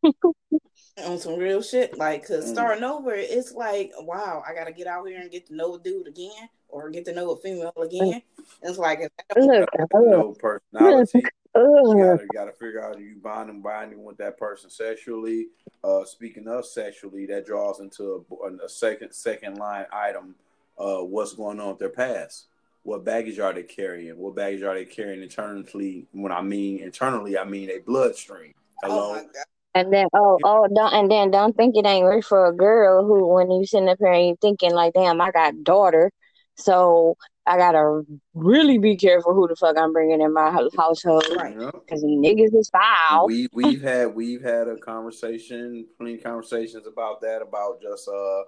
on some real shit. Like, cause Mm. starting over, it's like, wow, I gotta get out here and get to know a dude again, or get to know a female again. It's like, if that don't Look, No personality. You gotta, gotta figure out if you bonding binding with that person sexually. Uh, speaking of sexually, that draws into a, a second second line item. Uh, what's going on with their past? What baggage are they carrying? What baggage are they carrying internally? When I mean internally, I mean a bloodstream. Hello. Oh my god. And then oh oh don't and then don't think it ain't right for a girl who when you sitting up here and you thinking like damn I got daughter so I gotta really be careful who the fuck I'm bringing in my hou- household Right. You because niggas is foul. We we've had we've had a conversation, plenty of conversations about that, about just uh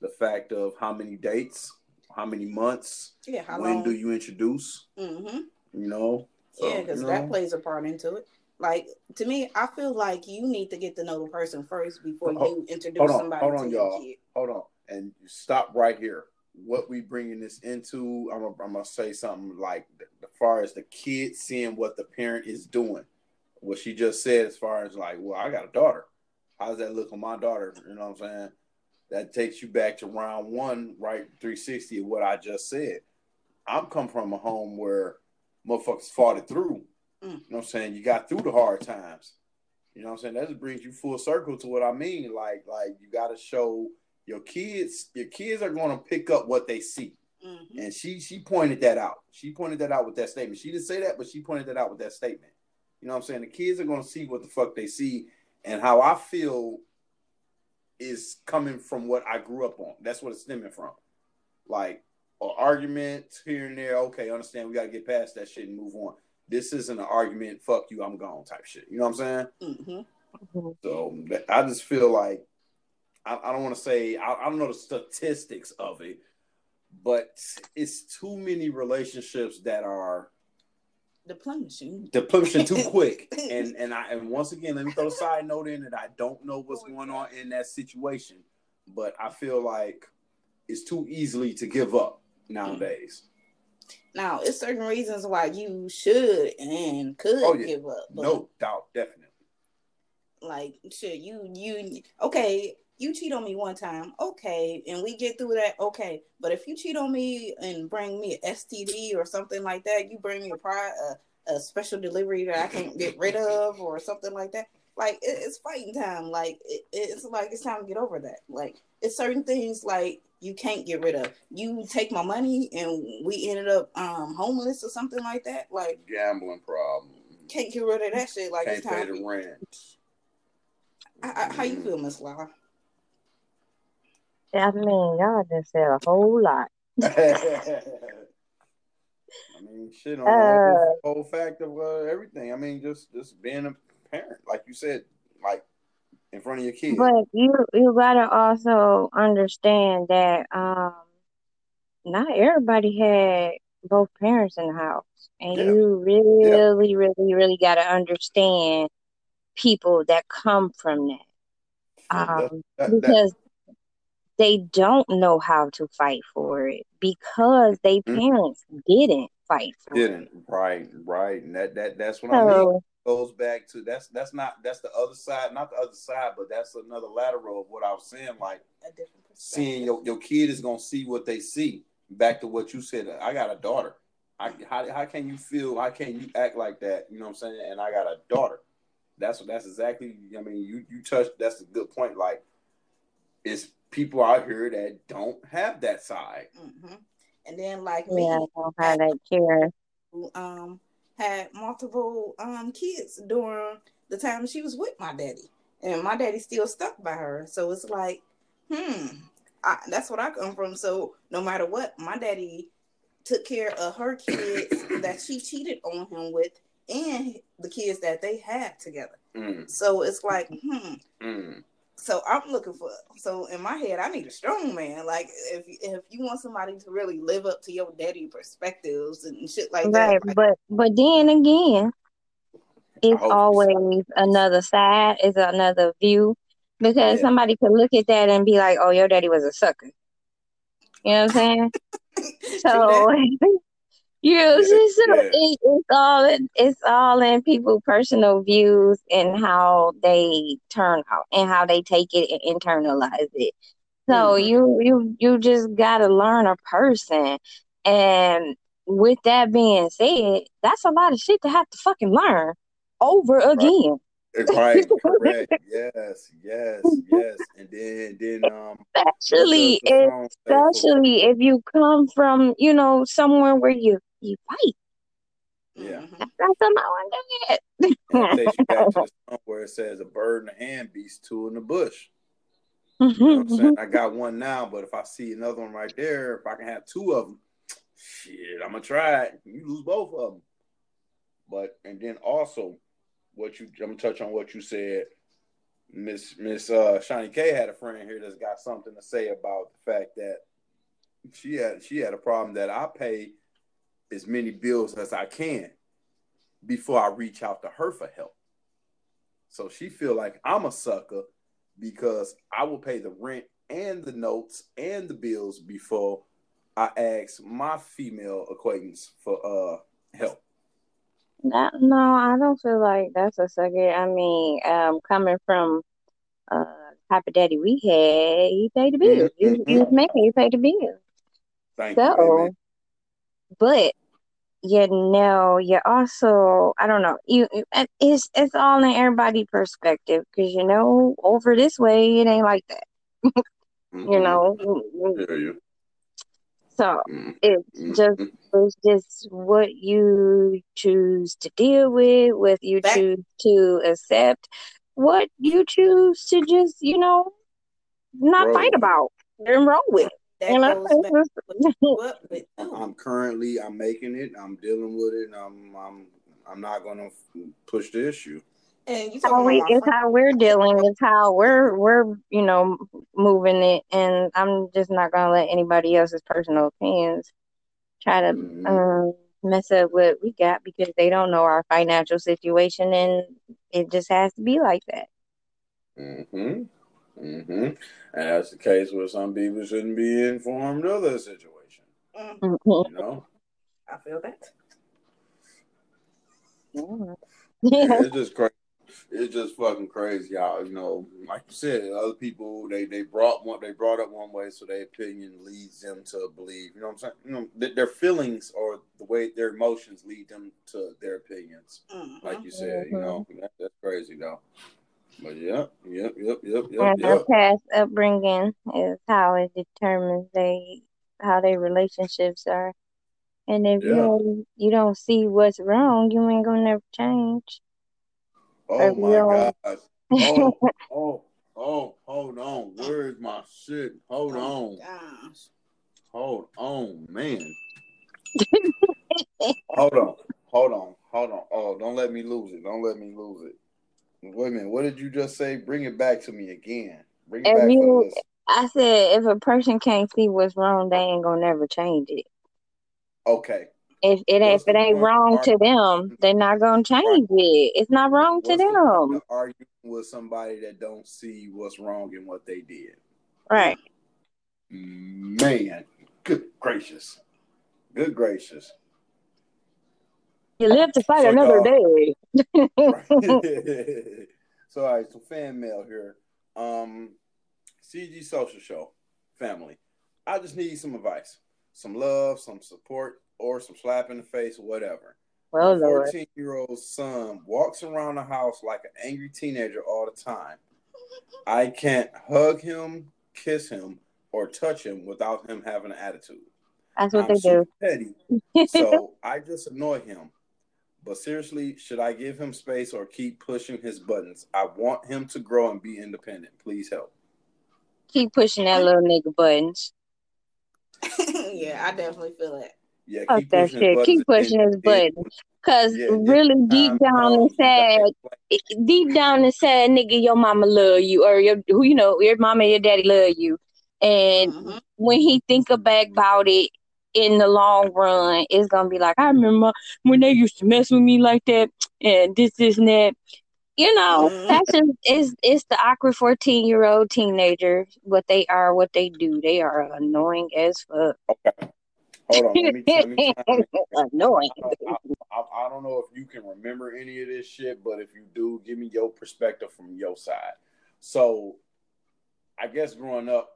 the fact of how many dates, how many months, Yeah, how when long? do you introduce? Mm-hmm. You know, So, Yeah, because you that know. plays a part into it. Like to me, I feel like you need to get to know the person first before Hold- you introduce hold on, somebody hold to on, your y'all. kid. hold on, and stop right here. What we bringing this into? I'm gonna, I'm gonna say something like as far as the kid seeing what the parent is doing. What she just said, as far as like, well, I got a daughter. How does that look on my daughter? You know what I'm saying? That takes you back to round one, right? 360 of what I just said. I'm come from a home where motherfuckers fought it through. Mm. You know what I'm saying? You got through the hard times. You know what I'm saying? That just brings you full circle to what I mean. Like, like you got to show your kids. Your kids are going to pick up what they see, hmm and she she pointed that out. She pointed that out with that statement. She didn't say that, but she pointed that out with that statement. You know what I'm saying? The kids are going to see what the fuck they see, and how I feel is coming from what I grew up on. That's what it's stemming from. Like an argument here and there. Okay, understand. We got to get past that shit and move on. This isn't an argument. Fuck you. I'm gone. Type shit. You know what I'm saying? hmm So I just feel like I, I don't want to say I, I don't know the statistics of it, but it's too many relationships that are Deplenishing. depletion too quick. And and I and once again, let me throw a side note in that I don't know what's going on in that situation, but I feel like it's too easily to give up nowadays. Now, it's certain reasons why you should and could Oh, yeah. give up. No doubt, definitely. like shit, you you okay, you cheat on me one time, okay, and we get through that, okay. But if you cheat on me and bring me a STD or something like that, you bring me a pri a, a special delivery that I can't get rid of or something like that. Like it, it's fighting time. Like it, it's like it's time to get over that. Like it's certain things like you can't get rid of. You take my money and we ended up um homeless or something like that. Like Gambling problem. can't get rid of that shit. Like Can't it's pay time. the rent. I, I, how you feel, Miss Lala? I mean y'all just said a whole lot. I mean, shit on Uh, the whole, whole fact of uh, everything. I mean, just just being a parent, like you said, like in front of your kids. But you you gotta also understand that um not everybody had both parents in the house. And Yeah. you really, really, really gotta understand people that come from that. That- Um that- that- because they don't know how to fight for it because they Mhm. parents didn't fight for it. didn't right, right, and that that that's what I mean. So Goes back to that's that's not that's the other side, not the other side, but that's another lateral of what I was saying. Like A different seeing your your kid is gonna see what they see. Back to what you said. I got a daughter. I, how how can you feel? How can you act like that? You know what I'm saying? And I got a daughter. That's what that's exactly. I mean, you you touched. That's a good point. Like, it's people out here that don't have that side. hmm And then like yeah, I me, don't have that care. um had multiple um kids during the time she was with my daddy, and my daddy still stuck by her. So it's like, hmm, I, that's what I come from. So no matter what, my daddy took care of her kids that she cheated on him with, and the kids that they had together. Mm, So it's like, hmm. mm. So I'm looking for. So in my head, I need a strong man. Like if if you want somebody to really live up to your daddy perspectives and shit like Right, that. Like, but but then again, it's always another side, it's another view, because Yeah. somebody could look at that and be like, "Oh, your daddy was a sucker." You know what I'm saying? So, that. you know, Yeah, so it, it's all in, it's all in people' personal views and how they turn out and how they take it and internalize it. So Mhm. you you you just gotta learn a person, and with that being said, that's a lot of shit to have to fucking learn over again. Right, correct. Yes, yes, yes. And then, then, um, what Especially does if, song say for- especially if you come from you know somewhere where you you fight. Yeah. Mhm. That's something I want to get. And it takes you back to the song where it says a bird in the hand beats two in the bush. You know what I'm Mm-hmm. saying? I got one now, but if I see another one right there, if I can have two of them, shit, I'm gonna try it. You lose both of them. But and then also, what you I'm gonna touch on what you said. Miss Miss uh, Shani K had a friend here that's got something to say about the fact that she had she had a problem that I pay as many bills as I can before I reach out to her for help. So she feel like I'm a sucker because I will pay the rent and the notes and the bills before I ask my female acquaintance for uh help. That, no, I don't feel like that's a second. I mean, um, coming from uh type of daddy we had, he paid the bills. You you was making, you paid the bill. Thank you. So, Amen. but you know, you also, I don't know, you you- it's it's all in everybody perspective because you know, over this way, it ain't like that. You Mhm. know, Hear you. so Mhm. it's just Mhm. It's just what you choose to deal with, what you That- choose to accept, what you choose to just, you know, not Roll fight about and roll with. You know, goes back to what you It's grew up with. I'm currently I'm making it. I'm dealing with it. I'm I'm I'm not gonna push the issue. And you how we about my it's how we're dealing, it's how we're we're, you know, moving it and I'm just not gonna let anybody else's personal opinions try to Mhm. um mess up what we got because they don't know our financial situation and it just has to be like that. Mm-hmm. Mm-hmm. And that's the case where some people shouldn't be informed of their situation. Mm, Mhm. You know? I feel that. Yeah. Yeah, it's just crazy. It's just fucking crazy, y'all. You know, like you said, other people they they brought one they brought up one way, so their opinion leads them to believe. You know what I'm saying? You know, th- their feelings or the way their emotions lead them to their opinions. Mhm. Like you said, you know, that, that's crazy though. But yep, yep, yep, yep, yep, And their yep. past upbringing is how it determines they how their relationships are. And if Yeah. you don't, you don't see what's wrong, you ain't gonna never change. Oh If my you don't- god. Oh, oh, oh, hold on. Where's my shit? Hold Oh, on. gosh. Hold on, man. hold on. Hold on. Hold on. Oh, don't let me lose it. Don't let me lose it. Wait a minute. What did you just say? Bring it back to me again. Bring it If back for the you- I said if a person can't see what's wrong, they ain't gonna never change it. Okay. If it What's if it ain't wrong to them, they're not gonna change it. It's not wrong to the them. arguing with somebody that don't see what's wrong in what they did? Right. Man, good gracious. Good gracious. You live to fight So, another day. Right. so all right, so fan mail here. Um CG Social Show family. I just need some advice, some love, some support, or some slap in the face, whatever. Well, My 14 year old son walks around the house like an angry teenager all the time. I can't hug him, kiss him, or touch him without him having an attitude. That's what I'm they super do. petty, so I just annoy him. But seriously, should I give him space or keep pushing his buttons? I want him to grow and be independent. Please help. Keep pushing that little nigga buttons. yeah, I definitely feel that. Yeah, Fuck keep that shit. Keep pushing his and- buttons. Cause yeah, really different deep times down come, inside, you gotta deep down inside, nigga, your mama love you, or your who you know, your mama and your daddy love you. And Mhm. when he think back about it in the long run, it's gonna be like, I remember when they used to mess with me like that, and this, this, and that. You know, Mhm. that's just it's it's the awkward fourteen year old teenager. What they are, what they do, they are annoying as fuck. Okay. Hold on. Let me, let me chime in. annoying. I, I, I don't know if you can remember any of this shit, but if you do, give me your perspective from your side. So, I guess growing up,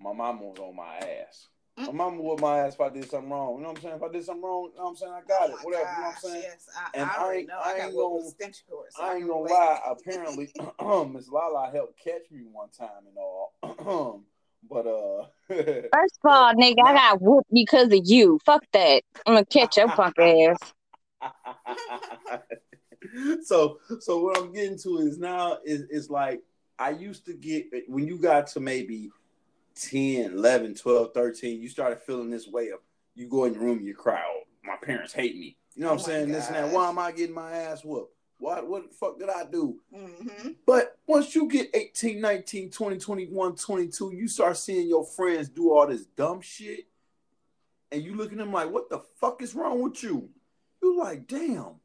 my mama was on my ass. My mm. mama would my ass if I did something wrong. You know what I'm saying? If I did something wrong, you know what I'm saying? I got it. Oh my Whatever. You know what I'm saying? Yes, I, And I I ain't- know. I I, ain't what gonna- was cord. So I ain't can gonna lie. Apparently, Miss Lala helped catch me one time and all. but uh, First of all, nigga, I got whooped because of you. Fuck that. I'm gonna catch your punk ass. so so what I'm getting to is now is is like I used to get when you got to maybe 10, 11, 12, 13, you started feeling this way of you go in your room, you cry, oh, my parents hate me. You know what Oh I'm my saying? This and that. Why am I getting my ass whooped? What what the fuck did I do? Mm-hmm. But once you get 18, 19, 20, 21, 22, you start seeing your friends do all this dumb shit. And you look at them like, what the fuck is wrong with you? You're like, damn.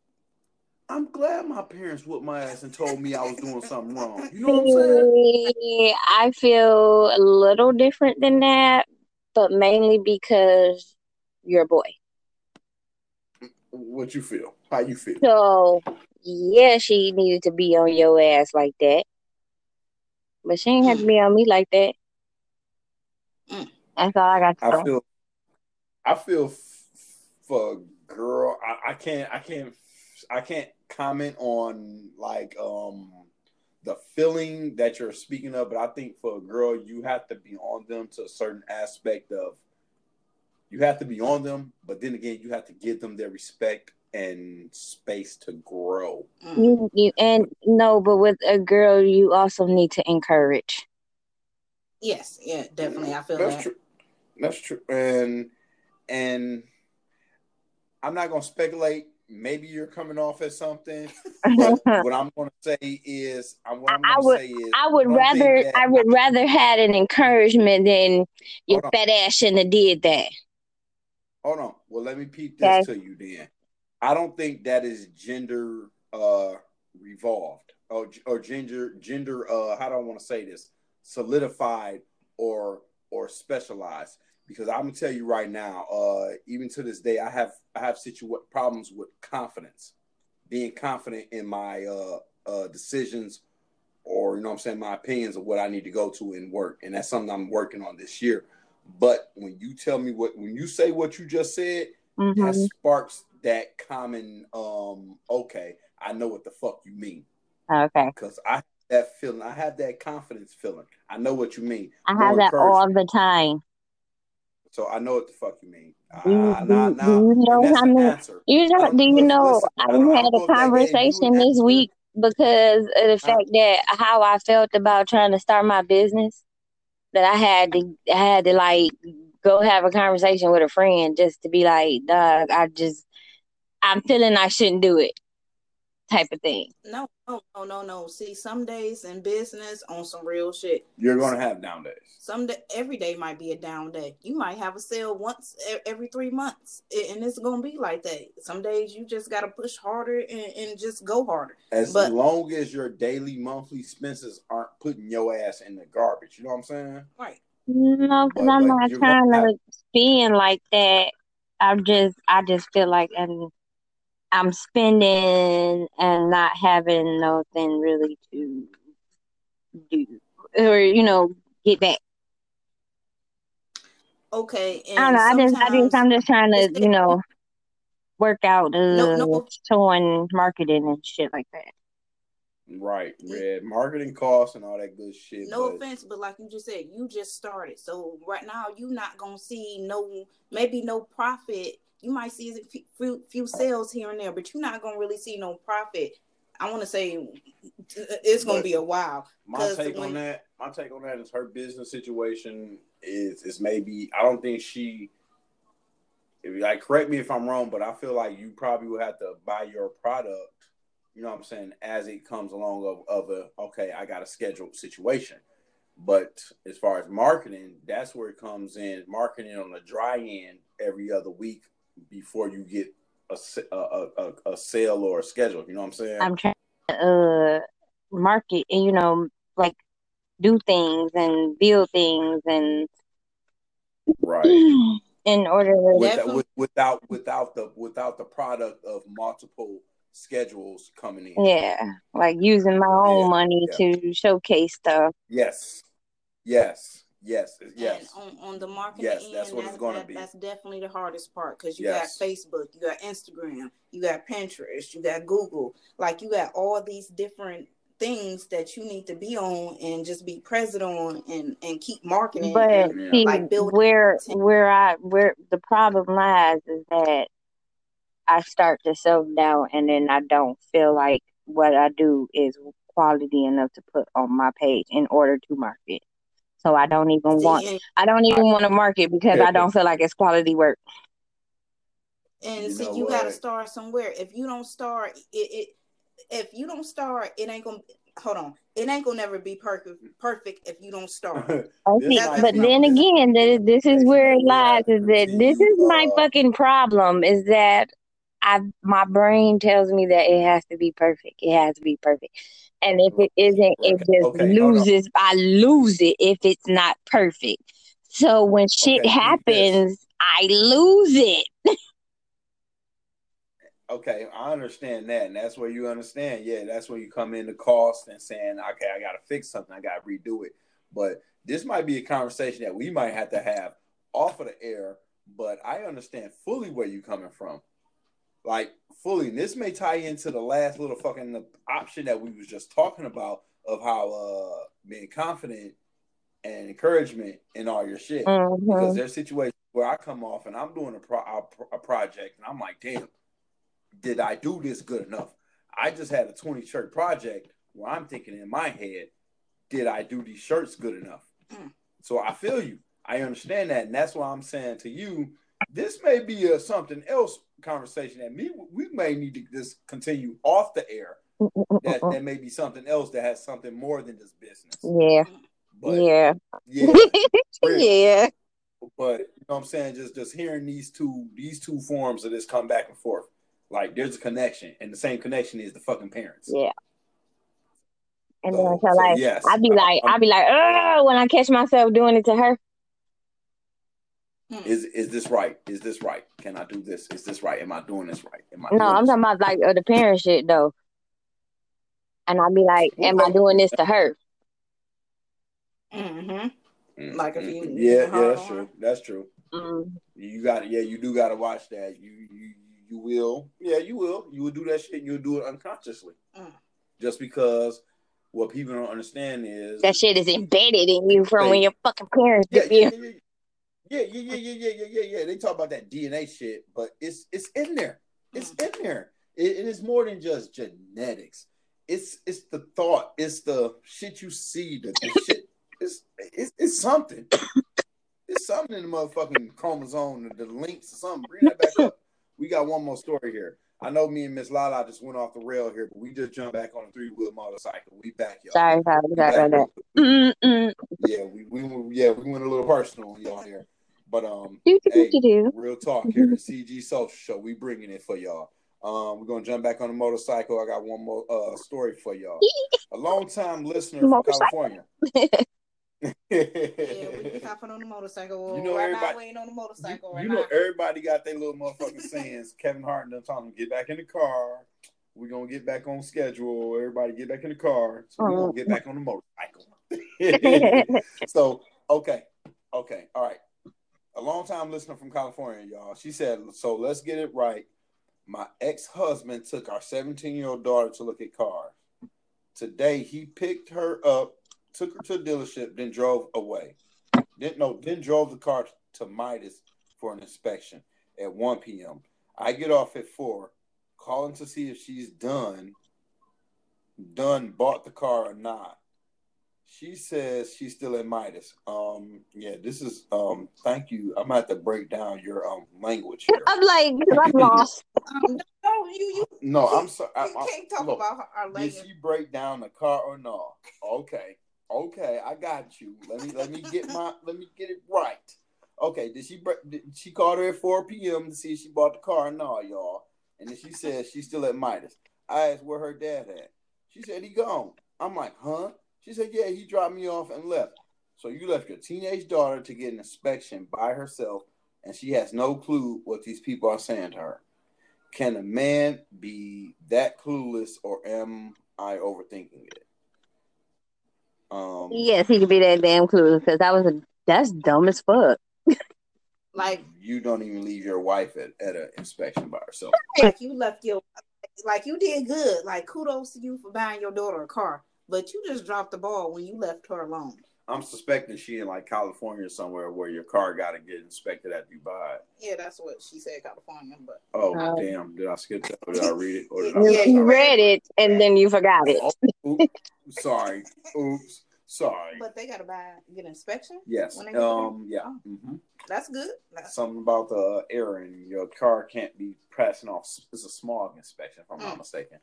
I'm glad my parents whooped my ass and told me I was doing something wrong. You know what I'm saying? I feel a little different than that, but mainly because you're a boy. What you feel? How you feel? So, yeah, she needed to be on your ass like that. But she ain't have to be on me like that. Mm. That's all I got to I say. feel I feel f- for a girl. I, I can't I can't I can't comment on like um the feeling that you're speaking of, but I think for a girl you have to be on them to a certain aspect of you have to be on them, but then again you have to give them their respect and space to grow. Mm. You, you, and no, but with a girl, you also need to encourage. Yes, yeah, definitely. I feel That's that. true. That's true. And and I'm not gonna speculate. Maybe you're coming off as something, but what I'm gonna say is, I'm what I'm I would- say is, I would rather that- I would rather had an encouragement than your Hold on. fat ass shouldn't have did that. Hold on. Well, let me peep this to you then. I don't think that is gender uh revolved or or gender gender uh how do I want to say this? Solidified or or specialized. Because I'm gonna tell you right now uh even to this day I have I have situ problems with confidence. Being confident in my uh uh decisions or you know what I'm saying my opinions of what I need to go to in work. And that's something I'm working on this year. But when you tell me what when you say what you just said hmm that sparks that common um okay i know what the fuck you mean Okay, because i have that feeling i have that confidence feeling i know what you mean I More have that all the time. so i know what the fuck you mean Do you, Ah, do, nah, do you know how many? answer You know? don't- Do you listen, know? listen, I had a know if that gave you conversation this week because of the fact that how I felt about trying to start my business. That I had to, I had to like go have a conversation with a friend just to be like, dog, I just, I'm feeling I shouldn't do it, type of thing. No, no, no, no, no. See, some days in business on some real shit. you're gonna have down days Some day, every day might be a down day. You might have a sale once every three months, and it's gonna be like that. Some days you just gotta push harder and, and just go harder. as But- long as your daily monthly expenses aren't putting your ass in the garbage you know what i'm saying Right. No, because I'm but not trying gonna to spend like that. I'm just, I just feel like I'm, I'm spending and not having nothing really to do, or you know, get back. Okay. And I don't know. I just, I just, I'm just trying to, you know, work out uh, No, no. showing marketing and shit like that. right red marketing costs and all that good shit no but offense, but like you just said, you just started. So right now you're not gonna see no maybe no profit. You might see a few- few sales here and there, but you're not gonna really see no profit. I want to say it's gonna But- be a while. My take when- on that, my take on that is her business situation is is maybe I don't think she if, you like correct me if I'm wrong, but I feel like you probably would have to buy your product. You know what I'm saying? As it comes along of, of a okay, I got a scheduled situation. But as far as marketing, that's where it comes in. Marketing on the dry end every other week before you get a a, a, a sale or a schedule. You know what I'm saying? I'm trying to uh, market and you know like do things and build things and right in order without, with, without without the without the product of multiple schedules coming in. Yeah, like using my own yeah, money yeah. to showcase stuff. Yes, yes, yes, yes. And on, on the marketing yes, end, that's what that's, it's going that, to be. That's definitely the hardest part because you yes. got Facebook, you got Instagram, you got Pinterest, you got Google. Like you got all these different things that you need to be on and just be present on and and keep marketing but and, see, like building where where i where the problem lies is that i start to self doubt and then i don't feel like what i do is quality enough to put on my page in order to market so i don't even want i don't even want to market because i don't feel like it's quality work and you see you got to start somewhere if you don't start it, it if you don't start, it ain't gonna hold on. It ain't gonna never be perfect perfect if you don't start. okay, but then again, this is where it lies. Is that this is my fucking problem? Is that I my brain tells me that it has to be perfect. It has to be perfect. And if it isn't, it just okay, loses. I lose it if it's not perfect. So when shit okay, happens, I lose it. Okay, I understand that, and that's where you understand. Yeah, that's where you come into cost and saying, okay, I got to fix something, I got to redo it. But this might be a conversation that we might have to have off of the air. But I understand fully where you're coming from, like fully. And this may tie into the last little fucking option that we was just talking about of how uh being confident and encouragement in all your shit. Mm-hmm. Because there's situations where I come off and I'm doing a, pro- a project and I'm like, damn did I do this good enough? I just had a 20 shirt project where I'm thinking in my head, did I do these shirts good enough? Mm. So I feel you. I understand that. And that's why I'm saying to you, this may be a something else conversation that me we may need to just continue off the air. That that may be something else that has something more than just business. Yeah. But, yeah. Yeah. yeah. But you know what I'm saying? Just just hearing these two these two forms of this come back and forth. Like there's a connection, and the same connection is the fucking parents. Yeah. And so, then so like yes, I'd be like i would be like, oh, when I catch myself doing it to her. Hmm. Is is this right? Is this right? Can I do this? Is this right? Am I doing this right? Am I no, I'm talking right? about like uh, the parent shit though. And I'd be like, Am I doing this to her? Mm-hmm. Like if you yeah, yeah, that's true. That's true. Mm-hmm. You got yeah, you do got to watch that. You you you will, yeah, you will. You will do that shit. You'll do it unconsciously, mm. just because what people don't understand is that shit is embedded in you from they, when your fucking parents yeah, yeah, you. Yeah, yeah, yeah, yeah, yeah, yeah, yeah, yeah. They talk about that DNA shit, but it's it's in there. It's mm. in there. It, it is more than just genetics. It's it's the thought. It's the shit you see. The, the shit. It's, it's it's something. It's something in the motherfucking chromosome. The, the links or something. Bring that back up we got one more story here. I know me and Miss Lala just went off the rail here, but we just jumped back on a three wheel motorcycle. We back, y'all. Sorry, sorry, sorry about that. Yeah, we, we yeah we went a little personal on y'all here, but um, hey, do, do. real talk here, the CG Social Show. We bringing it for y'all. Um, we're gonna jump back on the motorcycle. I got one more uh story for y'all. a long time listener from California. yeah, we be hopping on the motorcycle. You know, right everybody now, waiting on the motorcycle. You, right you know, everybody got their little motherfucking sins. Kevin Hart done told them get back in the car. We're gonna get back on schedule. Everybody get back in the car. So we're gonna get back on the motorcycle. so okay, okay, all right. A long time listener from California, y'all. She said, "So let's get it right." My ex-husband took our 17-year-old daughter to look at cars. Today, he picked her up took her to a dealership, then drove away. Then no, then drove the car to Midas for an inspection at 1 p.m. I get off at four, calling to see if she's done, done bought the car or not. She says she's still in Midas. Um, yeah, this is um. Thank you. I'm gonna have to break down your um language here. I'm like, I'm lost. Um, no, you you, No, I'm sorry. you I, I, can't talk look, about our language. Did language. she break down the car or no? Okay, okay, I got you. Let me let me get my let me get it right. Okay, did she break? Did she called her at four p.m. to see if she bought the car? Or no, y'all. And then she said she's still at Midas. I asked where her dad at. She said he gone. I'm like, huh? She said, yeah, he dropped me off and left. So you left your teenage daughter to get an inspection by herself, and she has no clue what these people are saying to her. Can a man be that clueless, or am I overthinking it? Um, Yes, he could be that damn clueless because that was a that's dumb as fuck. Like you don't even leave your wife at, at an inspection by herself. like you left your like you did good. Like kudos to you for buying your daughter a car, but you just dropped the ball when you left her alone. I'm suspecting she in like California somewhere where your car got to get inspected after you buy it. Yeah, that's what she said, California. But Oh Oh. damn! Did I skip that? Or did I read it? Or did I You, Yeah, you you read it and then you forgot it. Oh, oops, sorry. Oops. Sorry. but they gotta buy get inspection. Yes. when they go there? Um. Yeah. Oh. hmm That's good. That's, Something about the air in your car can't be passing off. It's a smog inspection, if I'm not Mm. mistaken.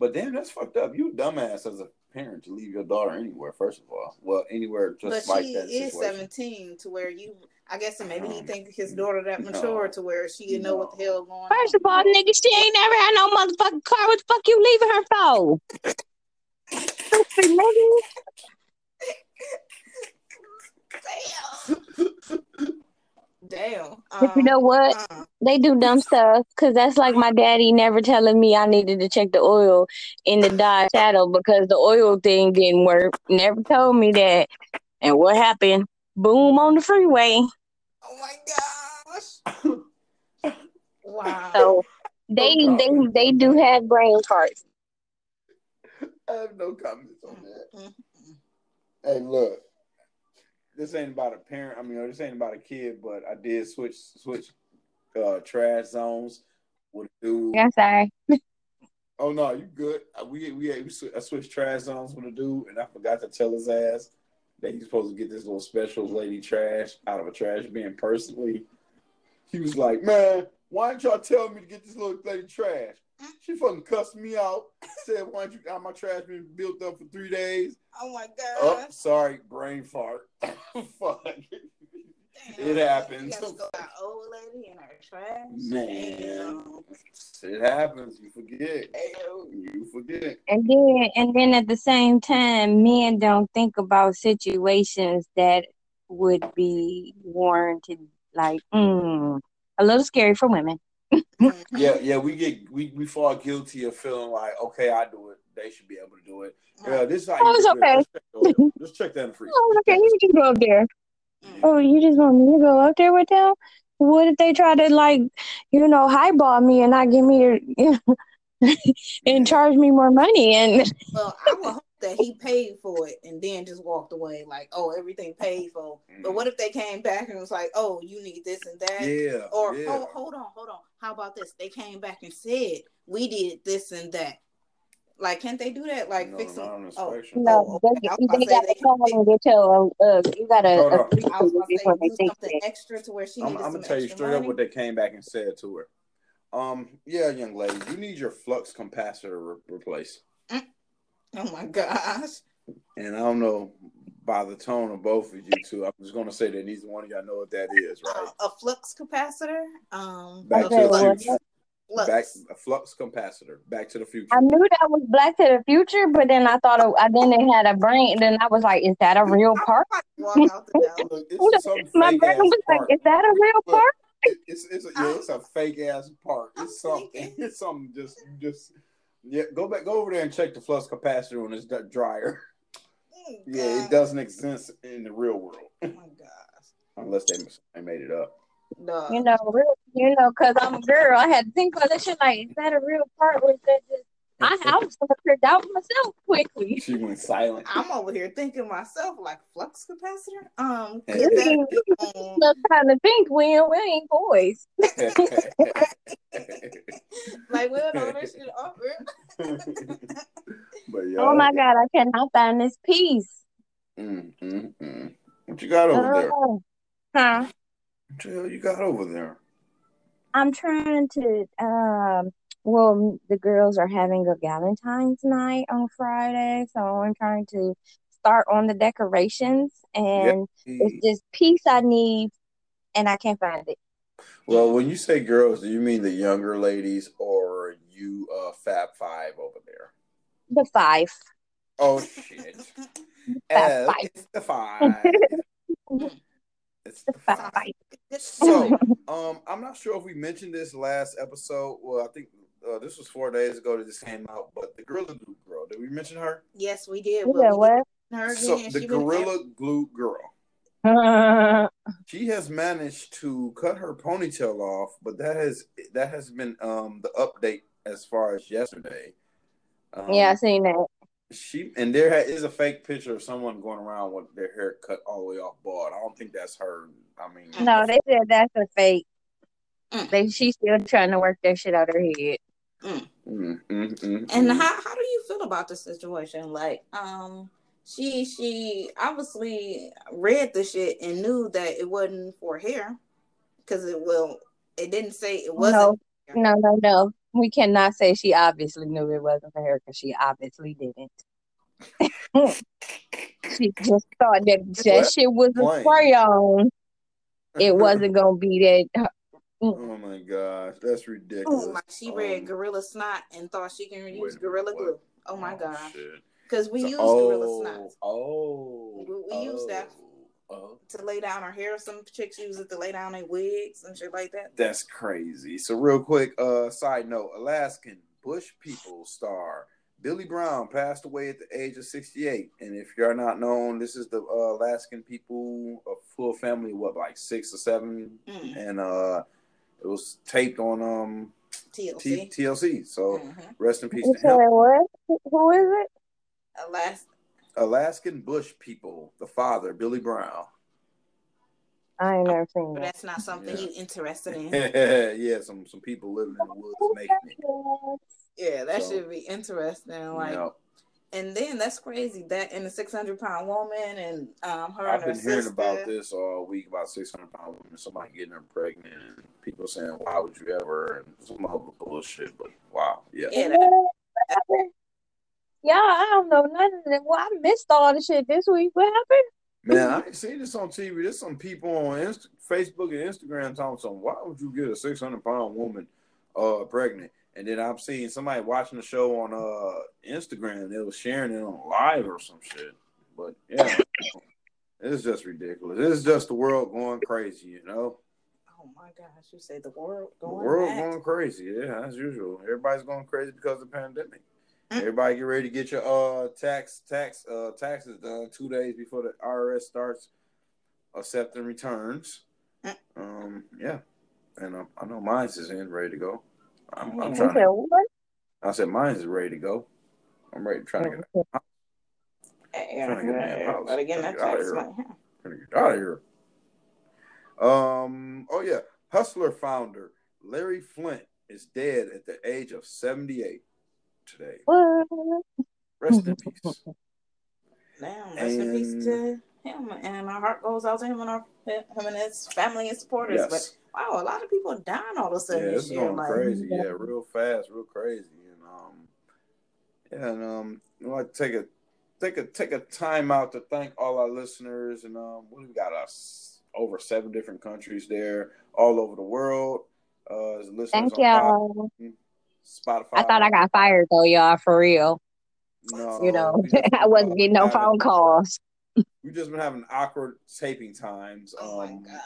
But damn, that's fucked up. You a dumbass as a parent to leave your daughter anywhere. First of all, well, anywhere but just like she that is situation. seventeen to where you. I guess maybe he No. think his daughter that No. mature to where she didn't know what the hell going First on. of all, nigga, she ain't never had no motherfucking car. What the fuck you leaving her for? Stupid nigga. Damn. But you know what? Uh, They do dumb stuff because that's like my daddy never telling me I needed to check the oil in the Dodge Shadow because the oil thing didn't work. Never told me that. And what happened? Boom on the freeway. oh my gosh. Wow. So they No they they do have brain parts. I have no comments on that. Mm, Hey, look, this ain't about a parent. I mean, this ain't about a kid, but I did switch switch uh, trash zones with a dude. Yeah, sorry. Oh no, you good? Uh, We we, we sw- I switched trash zones with a dude, and I forgot to tell his ass that he's supposed to get this little special lady trash out of a trash bin personally. He was like, "Man, why didn't y'all tell me to get this little lady trash?" She fucking cussed me out. Said, "Why don't you got my trash been built up for three days?" Oh my Oh, sorry, brain fart. Fuck. Damn. It happens. You gotta go that old lady in her trash. Man, Damn. it happens. You forget. Damn. You forget. And then and then at the same time, men don't think about situations that would be warranted like mm, a little scary for women. Yeah, yeah. We get we we fall guilty of feeling like, okay, I do it. They should be able to do it. Yeah, this is how Oh, you it's okay. Just check, the oil. Check that in the freezer. Oh, okay, you just go up there. Mm. Oh, you just want me to go up there with them? What if they try to like, you know, highball me and not give me the, and charge me more money? And Well, I would hope that he paid for it and then just walked away like, oh, everything paid for. But what if they came back and was like, oh, you need this and that? Yeah. Or yeah. oh, hold on, hold on. How about this? They came back and said we did this and that. Like, can't they do that? Like, no, fix them. not on Oh, inspection. no, okay. they, I they to say gotta they come and get your, uh, you gotta Hold on. agree I was to about it to say before they do fix something it. extra to where she I'm, needed I'm gonna tell you straight money. up what they came back and said to her. Um, yeah, young lady, you need your flux capacitor re- replaced. Oh my gosh. And I don't know by the tone of both of you two. I'm just gonna say that neither one of y'all know what that is, right? Uh, a flux capacitor. Um, Back a to the flux- future. flux. Back a flux capacitor. Back to the future. I knew that was Black to the Future, but then I thought, it, I then it had a brain, and then I was like, is that a real I part? might walk out the door. Look, it's some My brain ass was like, is that a real Look, part? it's it's a, yeah, it's a fake ass part. It's something. It's something. Just just yeah. Go back. Go over there and check the flux capacitor on this d- dryer. Oh, Yeah, it doesn't exist in the real world Oh my gosh. unless they they made it up. No. You know, real, you know, because I'm a girl. I had to think about that shit. Like, is that a real part? Or is that just? I, I was gonna figure out myself quickly. She went silent. I'm over here thinking myself like flux capacitor. Um, could Yeah. that be on- trying to think we ain't, we ain't boys. like we don't know this shit over. but yeah, Oh my god, I cannot find this piece. Mm, mm, mm. What you got over there? Oh. Huh? What the hell you got over there? I'm trying to um well the girls are having a Valentine's night on Friday, so I'm trying to start on the decorations and it's this piece I need and I can't find it. Well, when you say girls, do you mean the younger ladies or you uh Fab Five over there? The five. Oh shit. Fab Five. it's the five. it's the five. So, um, I'm not sure if we mentioned this last episode. Well, I think uh, this was four days ago that this came out. But the Gorilla Glue girl, did we mention her? Yes, we did. Yeah, we what? her So again. the She Gorilla Glue girl, she has managed to cut her ponytail off, but that has that has been um the update as far as yesterday. Um, yeah, I seen that. She and there is a fake picture of someone going around with their hair cut all the way off bald. I don't think that's her. I mean, No, they said that's a fake. Mm. They she's still trying to work that shit out her head. Mm, mm, mm, And mm. how how do you feel about the situation? Like, um, she she obviously read the shit and knew that it wasn't for hair because it will. It didn't say it wasn't. No, no, no, no. We cannot say she obviously knew it wasn't for her because she obviously didn't. she just thought that that What? shit was Plain. a spray on. It wasn't gonna be that. Oh my gosh, that's ridiculous. Oh my! She read Um, Gorilla Snot and thought she can use wait, Gorilla what? Glue. Oh my gosh! Because we So- use oh, Gorilla Snot Oh, We- we use that. Oh, to lay down her hair. Some chicks use it to lay down their wigs and shit like that. that's crazy. So, real quick, uh, side note: Alaskan Bush People star Billy Brown passed away at the age of 68. And if you're not known, this is the uh, Alaskan people, a full family, what like six or seven, Mm. and uh, it was taped on um TLC. T- TLC. So, Mhm. rest in peace You to said him. what? Who is it? Alas, Alaskan Bush People, the father, Billy Brown. I ain't never seen but that. that's not something Yeah. you interested in. yeah, some some people living in the woods making it. Yeah, that So- should be interesting. Like, Yeah. And then that's crazy. That and the six hundred pound woman and um her I've and her been hearing sister. about this all week about 600 pound women, somebody getting her pregnant, and people saying, "Why would you ever?" and some other bullshit. But wow, yeah, Yeah, What happened? Yeah, I don't know nothing. Well, I missed all the shit this week. What happened? man, I ain't seen this on TV. There's some people on Inst- Facebook and Instagram talking something. Why would you get a 600 pound woman uh pregnant? And then I'm seeing somebody watching the show on uh Instagram. They was sharing it on live or some shit. But yeah, it's just ridiculous. It's just the world going crazy, you know. Oh my gosh, you say the world The going world mad. going crazy, yeah, as usual. Everybody's going crazy because of the pandemic. Mm. Everybody get ready to get your uh tax tax uh taxes done two days before the IRS starts accepting returns. Mm. Um, yeah, and um, I know mine's is in ready to go. I'm, I'm trying You said to. what? I said mine's is ready to go. I'm ready to try to get, Yeah, Trying to get me a yeah, house. but again, Trying to get out of here. trying to get out of here. Um. Oh yeah, Hustler founder Larry Flynt is dead at the age of 78 today. What? Rest in peace. Damn, rest in peace to him, and our heart goes out to him and our him and his family and supporters. But wow, a lot of people dying all of a sudden. Yeah, sudden it's this year. going Like, crazy. Yeah, real fast, real crazy. And um, yeah, and um, I'd like to take a take a take a time out to thank all our listeners. And um, we got us over seven different countries there, all over the world. Uh, as listeners Thank on y'all. Spotify. I thought I got fired though, y'all, for real. No, You know, we just been, I wasn't getting no phone calls. We've just been having awkward taping times. oh my Um, gosh.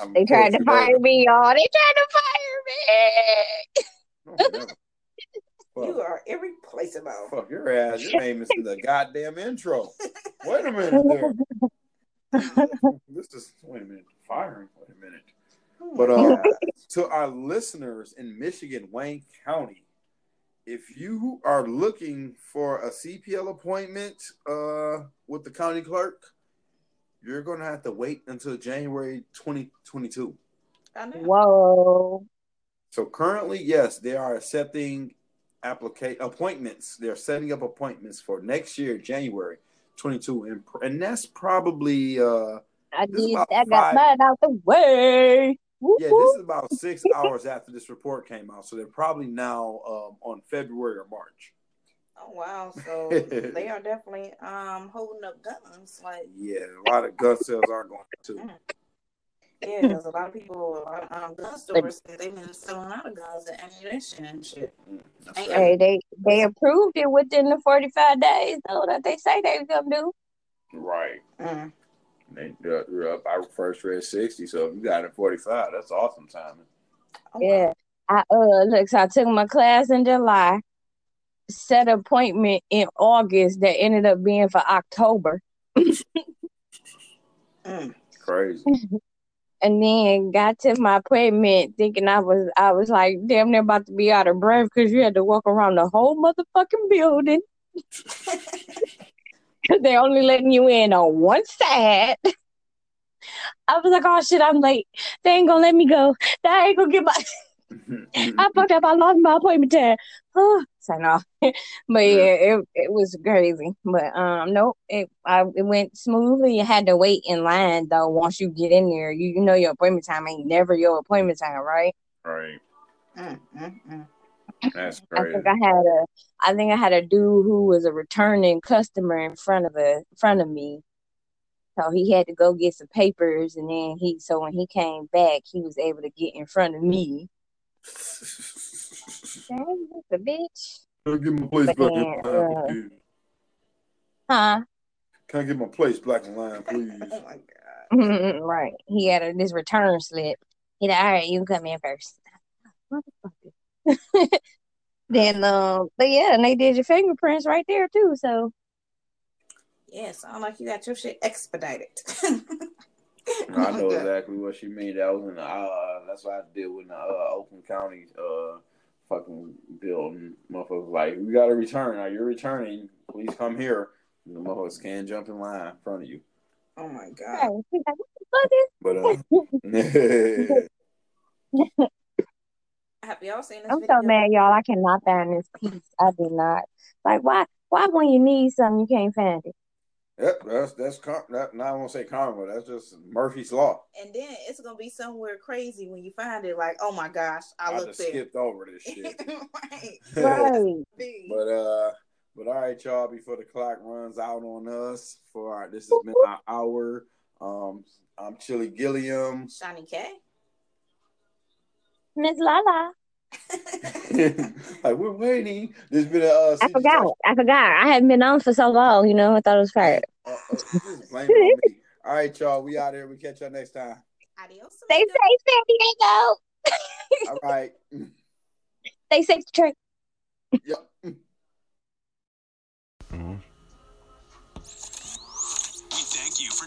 I'm They tried to fire over- me, y'all. They tried to fire me. No, never. You Fuck. are irreplaceable. Fuck your ass. Your name is in the goddamn intro. Wait a minute there. this is wait a minute. Firing. Wait a minute. Oh But uh to our listeners in Michigan, Wayne County, if you are looking for a CPL appointment uh with the county clerk, you're gonna have to wait until January 2022. I. Whoa. So currently, yes, they are accepting applica- appointments. They're setting up appointments for next year, January 22, and and that's probably uh I This is did. about I got five- mine out the way. Whoop, yeah, this is about six hours after this report came out, so they're probably now um on February or March. Oh wow! So they are definitely um holding up guns. Like Yeah, a lot of gun sales are going up too. yeah, because a lot of people, a lot of um, gun stores, they've been selling out of guns and ammunition and shit. Mm, that's Ain't right. Hey, they they approved it within the forty five days though that they say they was gonna do. Right. Mm. They they're up. I first read sixty, so if you got it forty five, that's awesome timing. Oh. Yeah. I uh look, so I took my class in July, set appointment in August that ended up being for October. Mm. Crazy. And then got to my appointment thinking I was I was like damn near about to be out of breath because you had to walk around the whole motherfucking building. Cause they're only letting you in on one side. I was like, oh shit, I'm late. They ain't gonna let me go. They ain't gonna get my I fucked up. I lost my appointment time. Oh, so no, but yeah, it it was crazy. But um, nope, it I, it went smoothly. You had to wait in line though. Once you get in there, you, you know your appointment time ain't never your appointment time, right? right. Mm, mm, mm. That's I think I had a I think I had a dude who was a returning customer in front of a in front of me. So he had to go get some papers and then he so when he came back he was able to get in front of me. Dang, that's a bitch. Can I get my place But back then, in line, uh. Huh? Can I get my place black and line, please? Oh my god. right. He had a, this return slip. He like, all right, you can come in first. Motherfucker. then um but yeah, and they did your fingerprints right there too. So Yeah, sound like you got your shit expedited. I know exactly what she mean. That was in the uh, that's what I did with the uh, Oakland County uh fucking building. Motherfuckers like, we got to return. Are you returning? Please come here. And the motherfuckers can't jump in line in front of you. Oh my god. he's like, what But uh, is Have y'all seen this I'm video? so mad, y'all. I cannot find this piece. I did not. Like, why? Why when you need something, you can't find it? yep, that's that's car- that. Now I won't say karma. That's just Murphy's law. And then it's gonna be somewhere crazy when you find it. Like, oh my gosh, I, I looked just there. skipped over this shit. right. Right. But uh, but all right, y'all. Before the clock runs out on us, for our this has been our hour. Um, I'm Chili Gilliam. Shani K. Miss Lala. like we're waiting. There's been a uh, I CG forgot. I forgot. I hadn't been on for so long. You know, I thought it was fired. Uh, uh, blame me. All right, y'all. We out here. We catch y'all next time. Adios. Stay safe, San Diego. All right. Stay safe, Detroit. Yep.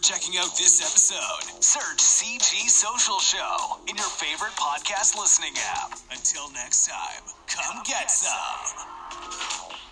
checking out this episode. Search CG Social Show in your favorite podcast listening app. Until next time, come, come get, get, some. some.